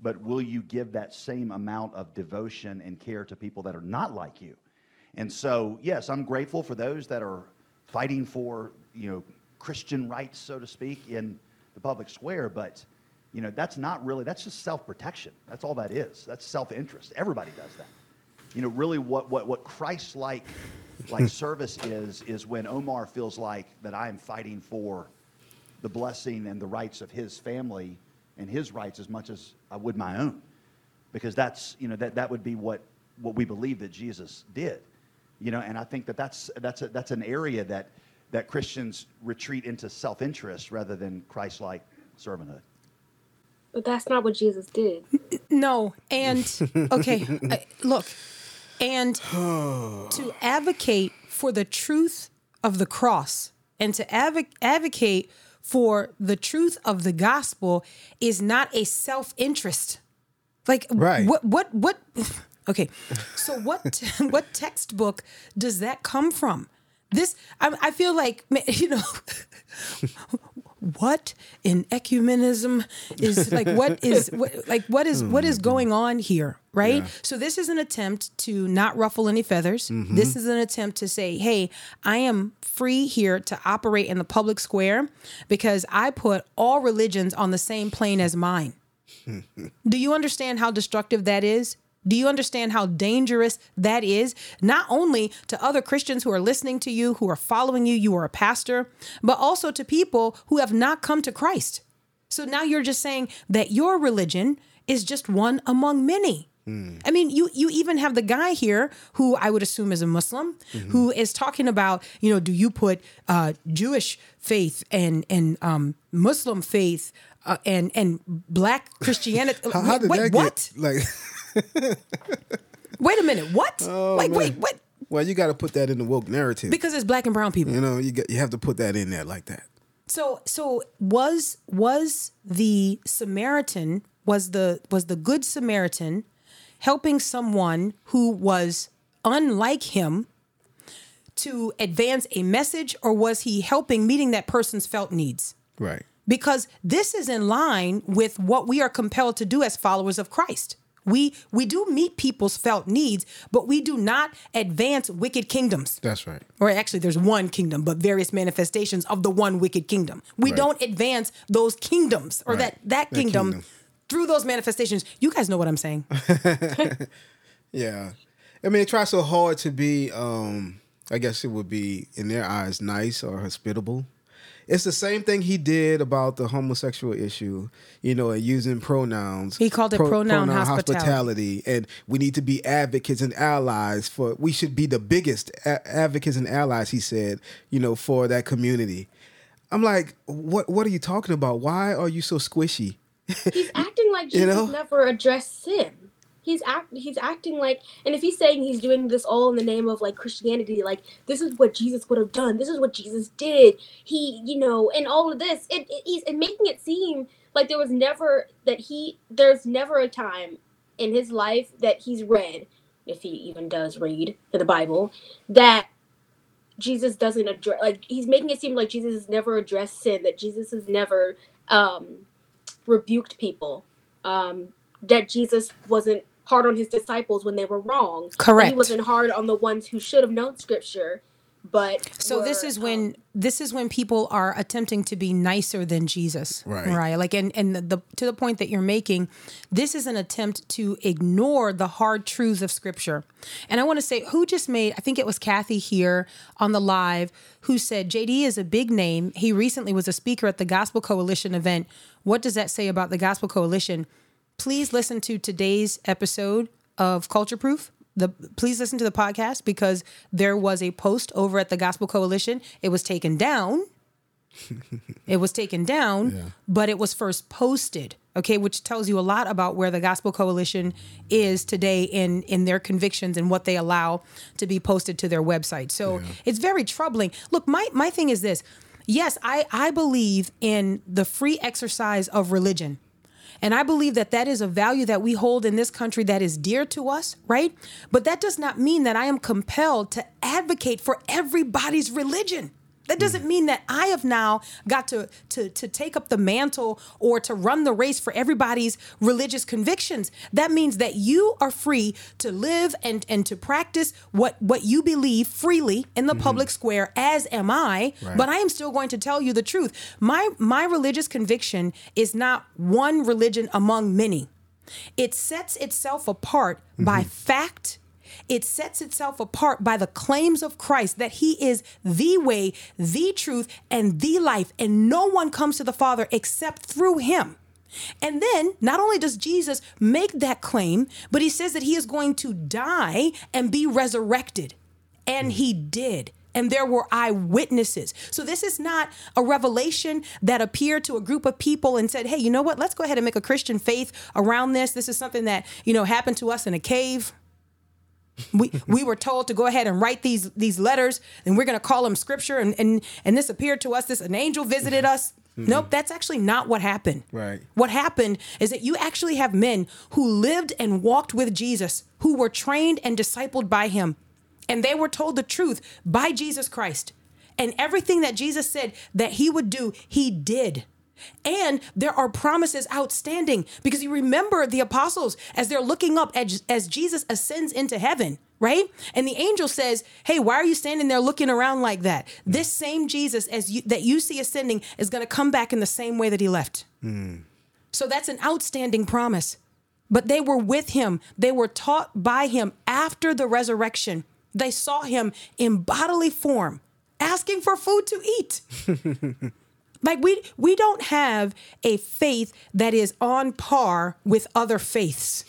but will you give that same amount of devotion and care to people that are not like you? And so, yes, I'm grateful for those that are fighting for, you know, Christian rights, so to speak, in the public square, but you know, that's not really that's just self-protection. That's all that is. That's self-interest. Everybody does that. You know, really what what what Christ-like like [laughs] service is is when Omar feels like that I am fighting for the blessing and the rights of his family and his rights as much as I would my own. Because that's, you know, that, that would be what, what we believe that Jesus did. You know, and I think that that's, that's, a, that's an area that, that Christians retreat into self-interest rather than Christ-like servanthood. But that's not what Jesus did. [laughs] No, and okay, I, look, and to advocate for the truth of the cross and to advo- advocate for the truth of the gospel is not a self-interest. Like Right. what what what [laughs] okay. So what [laughs] what textbook does that come from? This I, I feel like [laughs] you know what in ecumenism is like what [laughs] is what, like what is what is hmm. going on here right? So this is an attempt to not ruffle any feathers. Mm-hmm. This is an attempt to say hey i am free here to operate in the public square because i put all religions on the same plane as mine. [laughs] Do you understand how destructive that is? Do you understand how dangerous that is? Not only to other Christians who are listening to you, who are following you, you are a pastor, but also to people who have not come to Christ. So now you're just saying that your religion is just one among many. I mean, you you even have the guy here who I would assume is a Muslim who is talking about, you know, do you put uh, Jewish faith and and um, Muslim faith uh, and and Black Christianity? [laughs] How, how did that what? get like? [laughs] [laughs] Wait a minute, what? Oh, like, man. wait, what? Well, you got to put that in the woke narrative. Because it's black and brown people. you know, you got, you have to put that in there like that. So so was was the Samaritan was the was the good Samaritan helping someone who was unlike him to advance a message or was he helping meeting that person's felt needs? Right. Because this is in line with what we are compelled to do as followers of Christ. We we do meet people's felt needs, but we do not advance wicked kingdoms That's right. or actually there's one kingdom but various manifestations of the one wicked kingdom we Right. don't advance those kingdoms or Right. that, that That kingdom kingdom. through those manifestations you guys know what i'm saying [laughs] Yeah. I mean, they try so hard to be, um, I guess it would be in their eyes nice or hospitable. It's the same thing he did about the homosexual issue, you know, and using pronouns. He called it pronoun hospitality. And we need to be advocates and allies for, we should be the biggest a- advocates and allies, he said, you know, for that community. I'm like, what, what are you talking about? Why are you so squishy? He's [laughs] acting like You Jesus know? never addressed sin. He's act he's acting like and if he's saying he's doing this all in the name of like Christianity, like this is what Jesus would have done, this is what Jesus did. He, you know, and all of this, it, it he's and making it seem like there was never that he there's never a time in his life that he's read if he even does read the Bible, that Jesus doesn't address like he's making it seem like Jesus has never addressed sin, that Jesus has never um, rebuked people, um, that Jesus wasn't hard on his disciples when they were wrong. Correct. He wasn't hard on the ones who should have known Scripture, but So this were, is when um, this is when people are attempting to be nicer than Jesus, Right. Right, like and and the to the point that you're making, this is an attempt to ignore the hard truths of Scripture. And I want to say, who just made? I think it was Kathy here on the live who said JD is a big name. He recently was a speaker at the Gospel Coalition event. What does that say about the Gospel Coalition? Please listen to today's episode of Culture Proof the please listen to the podcast because there was a post over at the Gospel Coalition. It was taken down. [laughs] it was taken down, but it was first posted. Okay, which tells you a lot about where the Gospel Coalition is today in in their convictions and what they allow to be posted to their website. So it's very troubling. Look, my my thing is this. Yes, I I believe in the free exercise of religion. And I believe that that is a value that we hold in this country that is dear to us, right? But that does not mean that I am compelled to advocate for everybody's religion. That doesn't mean that I have now got to, to, to take up the mantle or to run the race for everybody's religious convictions. That means that you are free to live and, and to practice what, what you believe freely in the mm-hmm. public square, as am I. But I am still going to tell you the truth. My my religious conviction is not one religion among many. It sets itself apart by mm-hmm. fact. It sets itself apart by the claims of Christ that he is the way, the truth, and the life, and no one comes to the Father except through him. And then, not only does Jesus make that claim, but he says that he is going to die and be resurrected. And he did. And there were eyewitnesses. So, this is not a revelation that appeared to a group of people and said, hey, you know what? Let's go ahead and make a Christian faith around this. This is something that, you know, happened to us in a cave. We, we were told to go ahead and write these these letters and we're going to call them scripture and, and and this appeared to us this an angel visited us mm-hmm. nope that's actually not what happened Right. what happened is that you actually have men who lived and walked with Jesus, who were trained and discipled by him, and they were told the truth by Jesus Christ. And everything that Jesus said that he would do, he did. And there are promises outstanding because you remember the apostles as they're looking up as, as Jesus ascends into heaven, right? And the angel says, "Hey, why are you standing there looking around like that? This same Jesus as you, that you see ascending is going to come back in the same way that he left." So that's an outstanding promise. But they were with him, they were taught by him after the resurrection. They saw him in bodily form, asking for food to eat. [laughs] like we we don't have a faith that is on par with other faiths.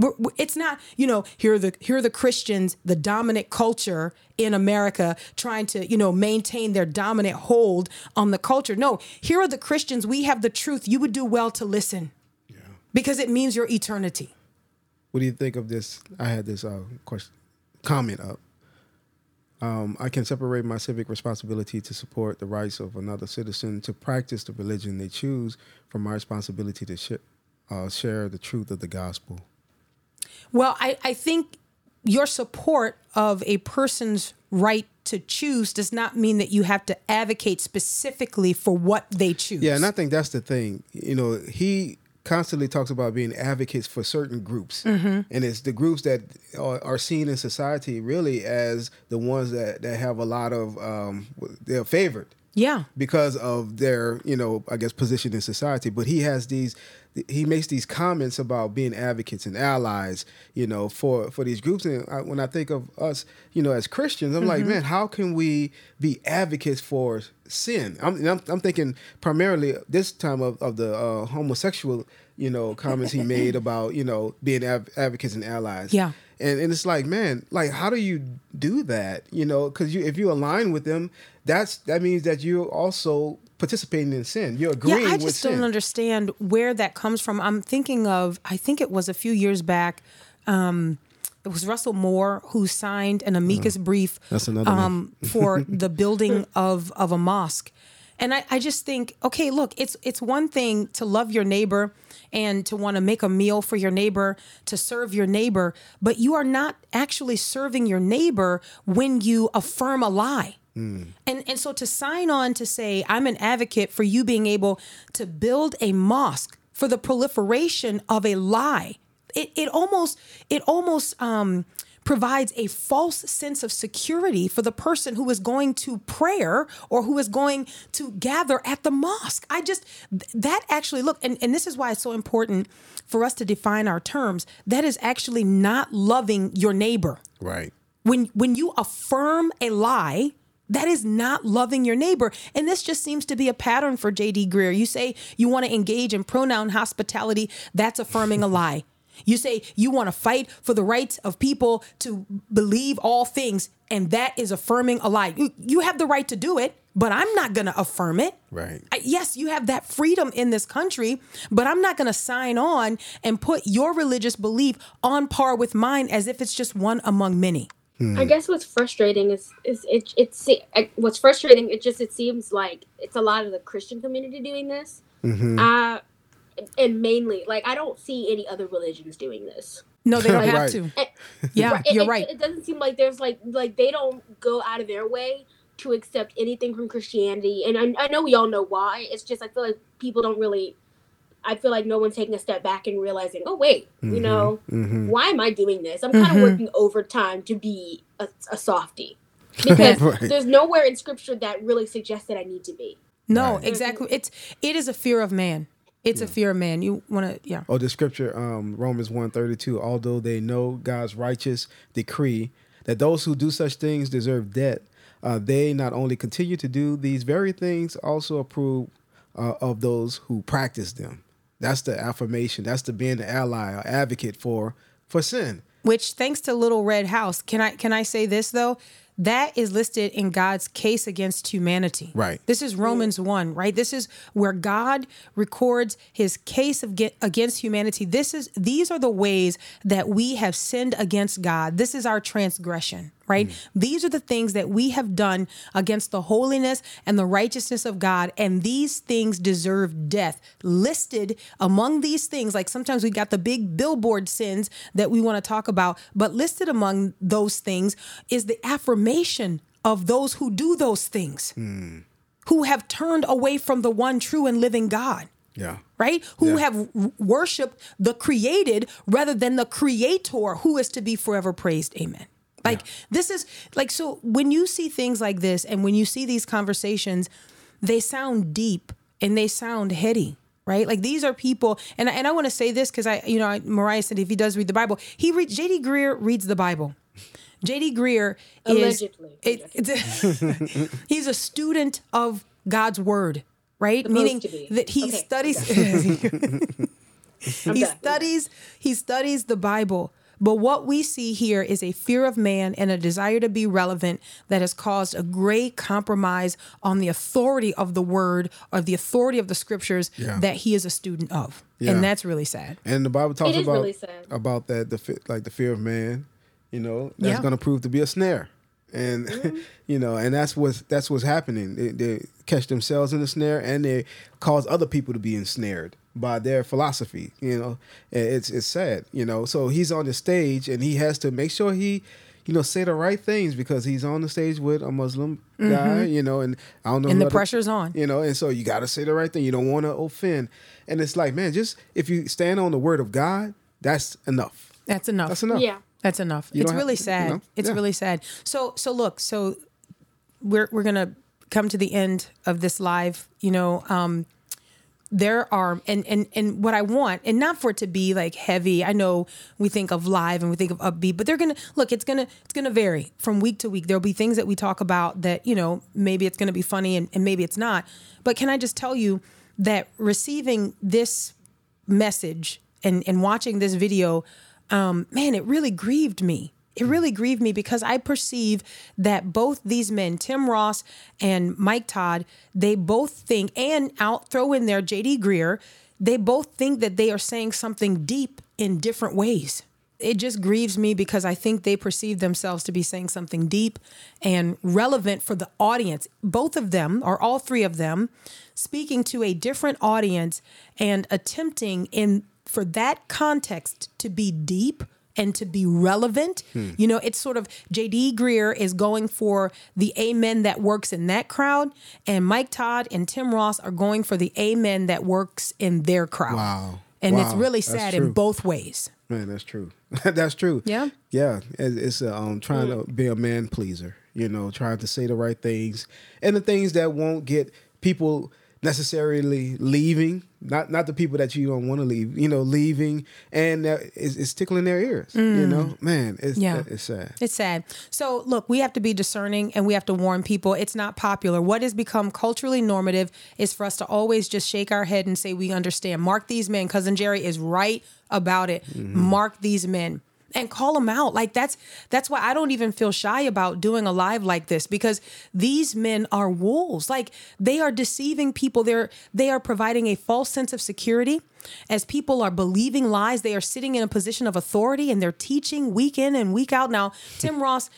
We're, we're- it's not, you know, here are the here are the Christians, the dominant culture in America, trying to, you know, maintain their dominant hold on the culture. No, here are the Christians. We have the truth. You would do well to listen, yeah. because it means your eternity. What do you think of this? I had this uh, question, comment up. Um, I can separate my civic responsibility to support the rights of another citizen to practice the religion they choose from my responsibility to sh- uh, share the truth of the gospel. Well, I, I think your support of a person's right to choose does not mean that you have to advocate specifically for what they choose. Yeah, and I think that's the thing. You know, he constantly talks about being advocates for certain groups, Mm-hmm. and it's the groups that are, are seen in society really as the ones that that have a lot of um, they're favored yeah. because of their you know I guess position in society. But he has these he makes these comments about being advocates and allies, you know, for for these groups. And I, when I think of us, you know, as Christians, I'm like, man, how can we be advocates for sin? I'm I'm, I'm thinking primarily this time of of the uh, homosexual, you know, comments he made [laughs] about you know being av- advocates and allies. Yeah. And, and it's like, man, like how do you do that? You know, because you if you align with them, that's that means that you're also participating in sin. You're agreeing Yeah, I just sin. don't understand where that comes from. I'm thinking of, I think it was a few years back. Um, it was Russell Moore who signed an amicus brief That's another um, [laughs] for the building of of a mosque. And I, I just think, okay, look, it's it's one thing to love your neighbor and to want to make a meal for your neighbor, to serve your neighbor, but you are not actually serving your neighbor when you affirm a lie. And and so to sign on to say I'm an advocate for you being able to build a mosque for the proliferation of a lie. It it almost it almost um provides a false sense of security for the person who is going to prayer or who is going to gather at the mosque. I just that actually look and, and this is why it's so important for us to define our terms. That is actually not loving your neighbor Right. when when you affirm a lie that is not loving your neighbor and this just seems to be a pattern for jd greear you say you want to engage in pronoun hospitality that's affirming a lie [laughs] you say you want to fight for the rights of people to believe all things and that is affirming a lie you, you have the right to do it but i'm not going to affirm it Right. I- yes, you have that freedom in this country, but I'm not going to sign on and put your religious belief on par with mine as if it's just one among many. I guess what's frustrating is is it it's it, what's frustrating. It just it seems like it's a lot of the Christian community doing this. Mm-hmm. Uh, and mainly like I don't see any other religions doing this. No, they don't have to. Yeah, [laughs] It- you're it, right. It, doesn't seem like there's like like they don't go out of their way to accept anything from Christianity, and I, I know we all know why. It's just I feel like people don't really. I feel like no one's taking a step back and realizing, oh wait, Mm-hmm. you know, why am I doing this? I'm kind Mm-hmm. of working overtime to be a, a softie because [laughs] Right. there's nowhere in scripture that really suggests that I need to be. No, exactly. It's it is a fear of man. It's a fear of man. You want to, yeah. Oh, the scripture, um, Romans 132, although they know God's righteous decree that those who do such things deserve death, uh, they not only continue to do these very things, also approve uh, of those who practice them. That's the affirmation. That's the being the ally or advocate for for sin. Which, thanks to Little Red House, can I can I say this though? That is listed in God's case against humanity. Right. This is Romans one, right? This is where God records His case of get, against humanity. This is these are the ways that we have sinned against God. This is our transgression, right? Mm. These are the things that we have done against the holiness and the righteousness of God, and these things deserve death. Listed among these things, like sometimes we got the big billboard sins that we want to talk about, but listed among those things is the affirmation of those who do those things, mm. who have turned away from the one true and living God Yeah. right? Who Yeah. have worshiped the created rather than the creator who is to be forever praised. Amen. Like this is like so when you see things like this and when you see these conversations, they sound deep and they sound heady. Right, like these are people, and I- and I want to say this because I, you know, I, Moriah said if he does read the Bible, he reads. J.D. Greear reads the Bible. J.D. Greear is Allegedly. it- it's- [laughs] he's a student of God's word, right? Meaning that he Okay, studies [laughs] he done. studies he studies the bible but what we see here is a fear of man and a desire to be relevant that has caused a great compromise on the authority of the word or the authority of the scriptures Yeah. that he is a student of Yeah. and that's really sad And the Bible talks about really about that the like the fear of man, you know, that's Yeah. going to prove to be a snare. And [laughs] you know, and that's what's that's what's happening. They, they catch themselves in the snare, and they cause other people to be ensnared by their philosophy. You know, it's it's sad. You know, so he's on the stage, and he has to make sure he, you know, say the right things because he's on the stage with a Muslim guy. You know, and I don't know. Mm-hmm. And the other- pressure's on. you know, and so you got to say the right thing. You don't want to offend, and it's like, man, just if you stand on the word of God, that's enough. that's enough That's enough. Yeah. That's enough. You it's don't have really to- you sad. know? It's Yeah. really sad. So so look, so we're we're gonna come to the end of this live. You know, um, there are and and and what I want, and not for it to be like heavy. I know we think of live and we think of upbeat, but they're gonna look. It's gonna it's gonna vary from week to week. There'll be things that we talk about that you know maybe it's gonna be funny and, and maybe it's not. But can I just tell you that receiving this message and and watching this video, um, man, it really grieved me. It really grieved me because I perceive that both these men, Tim Ross and Mike Todd, they both think, and out throw in there JD Greear, they both think that they are saying something deep in different ways. it just grieves me because I think they perceive themselves to be saying something deep and relevant for the audience. Both of them, or all three of them, speaking to a different audience and attempting in for that context to be deep and to be relevant. You know, it's sort of JD Greear is going for the amen that works in that crowd, and Mike Todd and Tim Ross are going for the amen that works in their crowd. Wow. And it's really sad in both ways. Man, that's true. [laughs] that's true. Yeah? Yeah. It- It's uh, um, trying to be a man pleaser, you know, trying to say the right things and the things that won't get people necessarily leaving, not not the people that you don't want to leave, you know, leaving, and it's, it's tickling their ears. You know, man, it's Mm. Yeah. it's sad. It's sad. So, look, we have to be discerning and we have to warn people. It's not popular. What has become culturally normative is for us to always just shake our head and say, We understand. Mark these men. Cousin Jerry is right about it. Mark these men. And call them out. Like that's that's why I don't even feel shy about doing a live like this because these men are wolves. Like they are deceiving people. They're they are providing a false sense of security. As people are believing lies, they are sitting in a position of authority and they're teaching week in and week out. Now, Tim [laughs] Ross,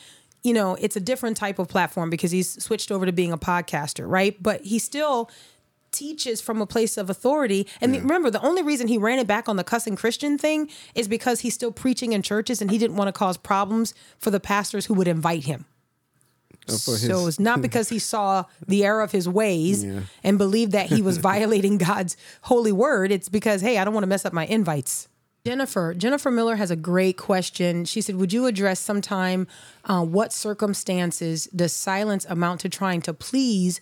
you know, it's a different type of platform because he's switched over to being a podcaster, right? But he still teaches from a place of authority. And remember, the only reason he ran it back on the cussing Christian thing is because he's still preaching in churches and he didn't want to cause problems for the pastors who would invite him. Oh, so his- it's not [laughs] because he saw the error of his ways Yeah. and believed that he was [laughs] violating God's holy word. It's because, hey, I don't want to mess up my invites. Jennifer, Jennifer Miller has a great question. She said, "Would you address sometime uh, what circumstances does silence amount to trying to please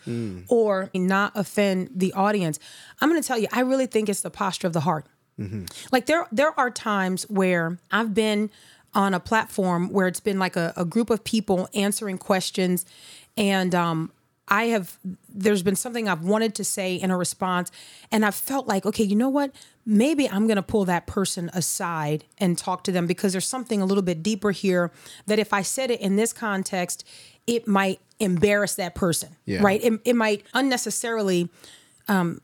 or not offend the audience?" I'm going to tell you, I really think it's the posture of the heart. Like there there are times where I've been on a platform where it's been like a, a group of people answering questions and um I have there's been something I've wanted to say in a response and I've felt like, okay, you know what? Maybe I'm gonna pull that person aside and talk to them because there's something a little bit deeper here that if I said it in this context, it might embarrass that person. Yeah. Right? It, it might unnecessarily um,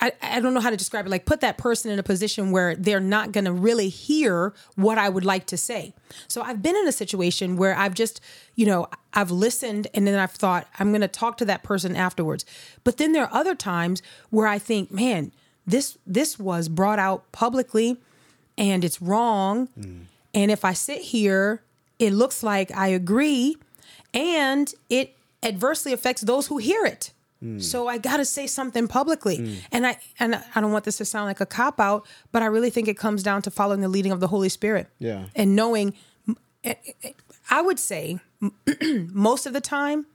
I, I don't know how to describe it. Like put that person in a position where they're not going to really hear what I would like to say. So I've been in a situation where I've just, you know, I've listened and then I've thought I'm going to talk to that person afterwards. But then there are other times where I think, man, this this was brought out publicly and it's wrong. Mm. And if I sit here, it looks like I agree and it adversely affects those who hear it. Mm. So I got to say something publicly. Mm. And I and I don't want this to sound like a cop out, but I really think it comes down to following the leading of the Holy Spirit. Yeah. And knowing eh, eh, eh, I would say [clears throat] most of the time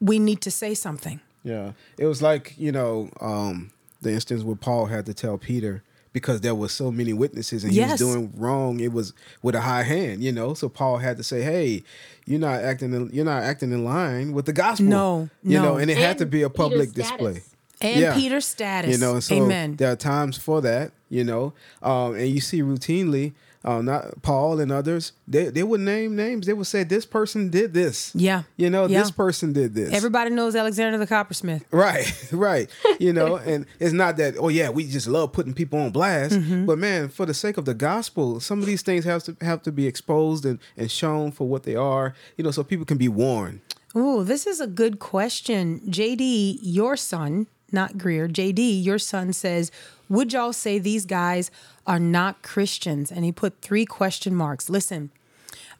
we need to say something. Yeah, it was like you know um, the instance where Paul had to tell Peter because there was so many witnesses and he was doing wrong. It was with a high hand, you know. So Paul had to say, "Hey, you're not acting. In, you're not acting in line with the gospel." No, you no. know, and it had to be a Peter's public status. display. And Yeah. Peter's status. You know, and so Amen. there are times for that, you know, um, and you see routinely, uh, not Paul and others, they they would name names. They would say this person did this. Yeah. you know, Yeah. this person did this. Everybody knows Alexander the Coppersmith. Right, [laughs] right. You know, [laughs] and it's not that, oh yeah, we just love putting people on blast. Mm-hmm. But man, for the sake of the gospel, some of these things have to have to be exposed and, and shown for what they are, you know, so people can be warned. Oh, this is a good question. JD, your son, not Greear, JD, your son says, Would y'all say these guys are not Christians? And he put three question marks. Listen,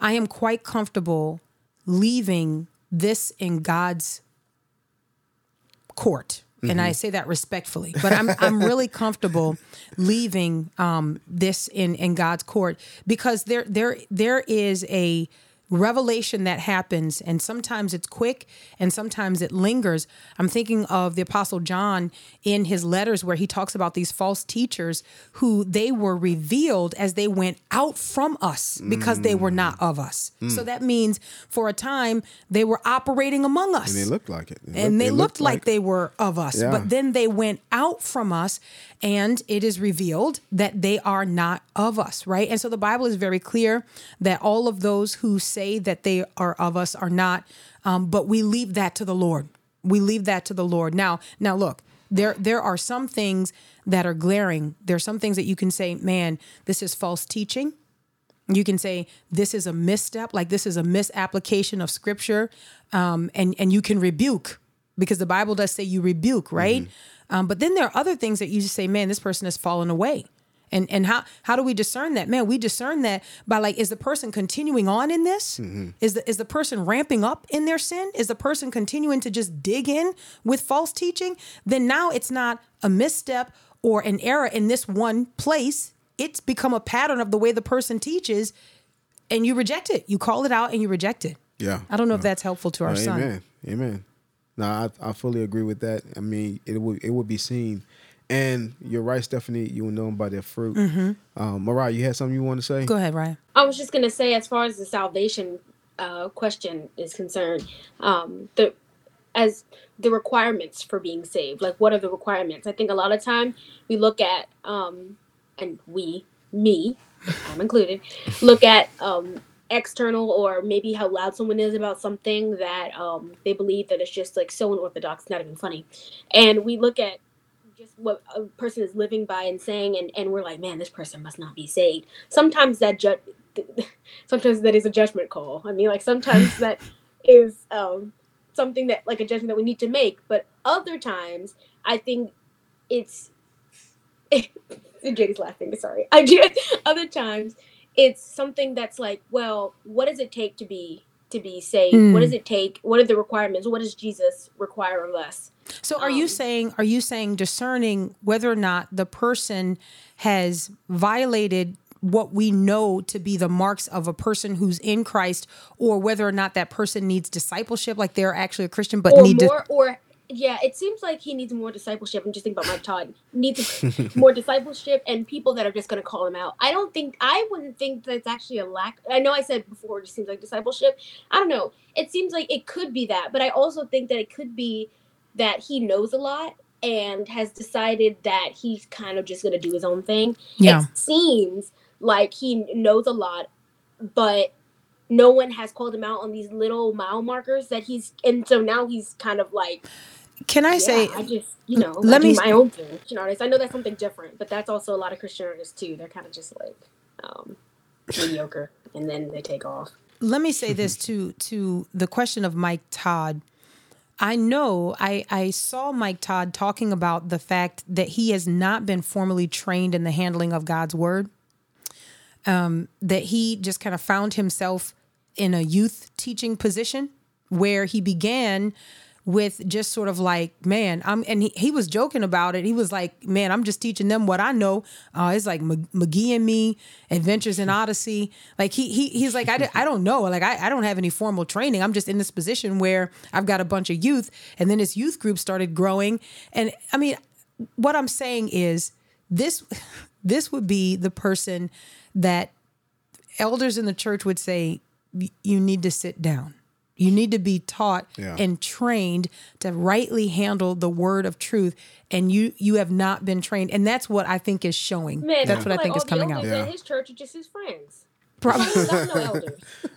I am quite comfortable leaving this in God's court. And I say that respectfully, but I'm I'm [laughs] really comfortable leaving um, this in in God's court because there there there is a revelation that happens and sometimes it's quick and sometimes it lingers. I'm thinking of the apostle john in his letters where he talks about these false teachers who they were revealed as they went out from us because they were not of us. So mm. that means for a time they were operating among us. And they looked like it. and they looked like they were of us. Yeah. but then they went out from us and it is revealed that they are not of us right? And so the bible is very clear that all of those who say that they are of us are not um, but we leave that to the lord. We leave that to the lord. Now now look there there are some things that are glaring. There are some things that you can say man this is false teaching. You can say this is a misstep, like this is a misapplication of scripture, um, and and you can rebuke because the Bible does say you rebuke, right? Um, but then there are other things that you just say, man, this person has fallen away. And and how how do we discern that? Man, we discern that by like, is the person continuing on in this? Mm-hmm. Is the is the person ramping up in their sin? Is the person continuing to just dig in with false teaching? Then now it's not a misstep or an error in this one place. It's become a pattern of the way the person teaches, and you reject it. You call it out and you reject it. Yeah. I don't know if that's helpful to our son. Amen. Amen. No, I, I fully agree with that. I mean, it would it would be seen, and you're right, Stephanie. You will know them by their fruit. Um, Moriah, you had something you want to say? Mm-hmm. Go ahead, Ryan. I was just gonna say, as far as the salvation uh, question is concerned, um, the as the requirements for being saved, like what are the requirements? I think a lot of time we look at, um, and we, me, I'm included, look at um, external or maybe how loud someone is about something that um, they believe that it's just like so unorthodox, not even funny, and we look at just what a person is living by and saying and, and we're like man this person must not be saved. Sometimes that ju- [laughs] sometimes that is a judgment call. I mean like sometimes that [laughs] is um, something that like a judgment that we need to make. But other times i think it's [laughs] Jady's laughing sorry. I do other times it's something that's like well what does it take to be to be saved what does it take? What are the requirements? What does jesus require of us? So are you Um, saying are you saying discerning whether or not the person has violated what we know to be the marks of a person who's in Christ or whether or not that person needs discipleship like they're actually a Christian but or need more to or yeah it seems like he needs more discipleship. I'm just thinking about mike todd. Needs [laughs] more discipleship and people that are just going to call him out. I don't think i wouldn't think that's actually a lack i know i said before it just seems like discipleship. I don't know. It seems like it could be that but i also think that it could be that he knows a lot and has decided that he's kind of just going to do his own thing. Yeah. it seems like he knows a lot but no one has called him out on these little mile markers that he's and so now he's kind of like Can I yeah, say I just you know let I do me- my own thing. You know, artists. I know that's something different, but that's also a lot of Christian artists too. They're kind of just like um, mediocre, and then they take off. let me say this to to the question of Mike Todd. I know I I saw Mike Todd talking about the fact that he has not been formally trained in the handling of God's word. Um, that he just kind of found himself in a youth teaching position where he began with just sort of like, man, I'm, and he, he was joking about it. He was like, man, I'm just teaching them what I know. Uh, it's like M- McGee and me, Adventures in Odyssey. Like he, he he's like, I, I don't know. Like I, I don't have any formal training. I'm just in this position where I've got a bunch of youth, and then his youth group started growing. And I mean, what I'm saying is this, [laughs] this would be the person that elders in the church would say, you need to sit down. You need to be taught Yeah. and trained to rightly handle the word of truth. And you you have not been trained. And that's what I think is showing. Man, that's what I think all is coming out. elders Yeah. in his church are just his friends. Probably. He don't no elders. [laughs]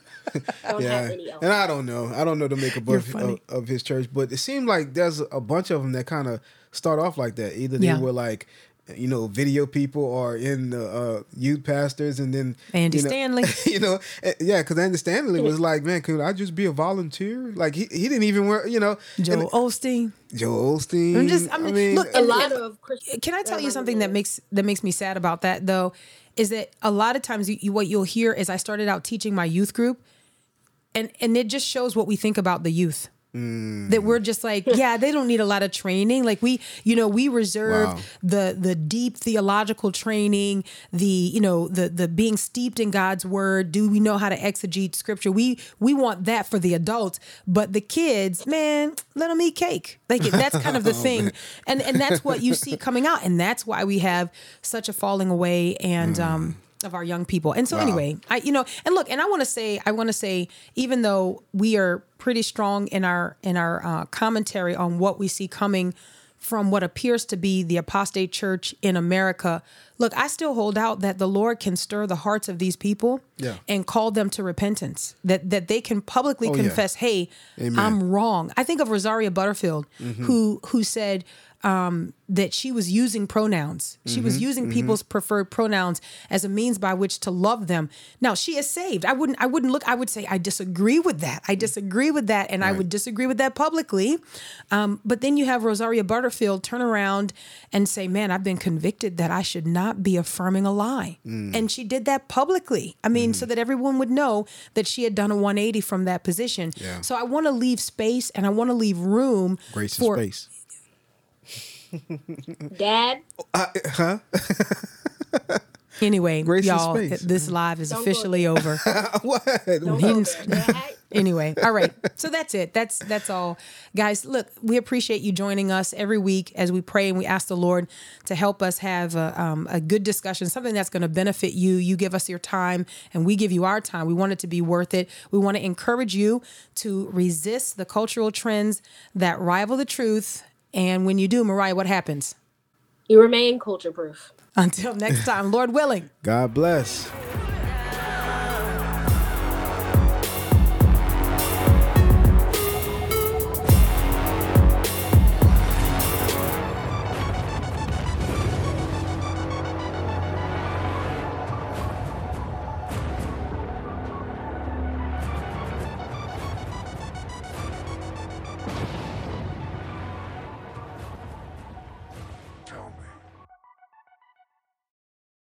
Yeah, have any and I don't know. I don't know the makeup of, of, of his church, but it seemed like there's a bunch of them that kind of start off like that. Either they Yeah. were like, you know, video people or in the uh, youth pastors, and then Andy you know, Stanley. [laughs] you know, eh, yeah, because Andy Stanley was like, man, could I just be a volunteer? Like he, he didn't even wear, you know, Joe and- Osteen. Joe Osteen. I'm just- i'm mean, look, a and- lot of Christian. Can I tell you uh, something that makes that makes me sad about that though? Is that a lot of times you, you, what you'll hear is I started out teaching my youth group, and and it just shows what we think about the youth. That we're just like, yeah, they don't need a lot of training. Like we, you know, we reserve Wow. the the deep theological training, the you know, the the being steeped in God's word. Do we know how to exegete scripture? We we want that for the adults, but the kids, man, let them eat cake. Like that's kind of the [laughs] thing, and and that's what you see coming out, and that's why we have such a falling away and um of our young people. And so anyway, I you know, and look, and I want to say, I want to say, even though we are pretty strong in our in our uh, commentary on what we see coming from what appears to be the apostate church in America, look, I still hold out that the Lord can stir the hearts of these people Yeah. and call them to repentance. That that they can publicly Oh, yeah. confess, "Hey, Amen. I'm wrong." I think of Rosaria Butterfield, who who said. Um, that she was using pronouns. She was Mm-hmm, using people's preferred pronouns as a means by which to love them. Now she is saved. I wouldn't. I wouldn't look. I would say I disagree with that. I disagree with that, and I would disagree with that publicly. Um, but then you have Rosaria Butterfield turn around and say, "Man, I've been convicted that I should not be affirming a lie," Mm. and she did that publicly. I mean, so that everyone would know that she had done a 180 from that position. Yeah. So I want to leave space and I want to leave room Grace for space. Dad, Huh? [laughs] Anyway, Grace y'all, this live is Don't officially over. [laughs] what? don't He go didn't- there, Dad. [laughs] anyway, all right. So that's it. That's that's all, guys. Look, we appreciate you joining us every week as we pray and we ask the Lord to help us have a, um, a good discussion, something that's going to benefit you. You give us your time, and we give you our time. We want it to be worth it. We want to encourage you to resist the cultural trends that rival the truth. And when you do, Moriah, what happens? You remain culture proof. Until next time, Lord willing. God bless.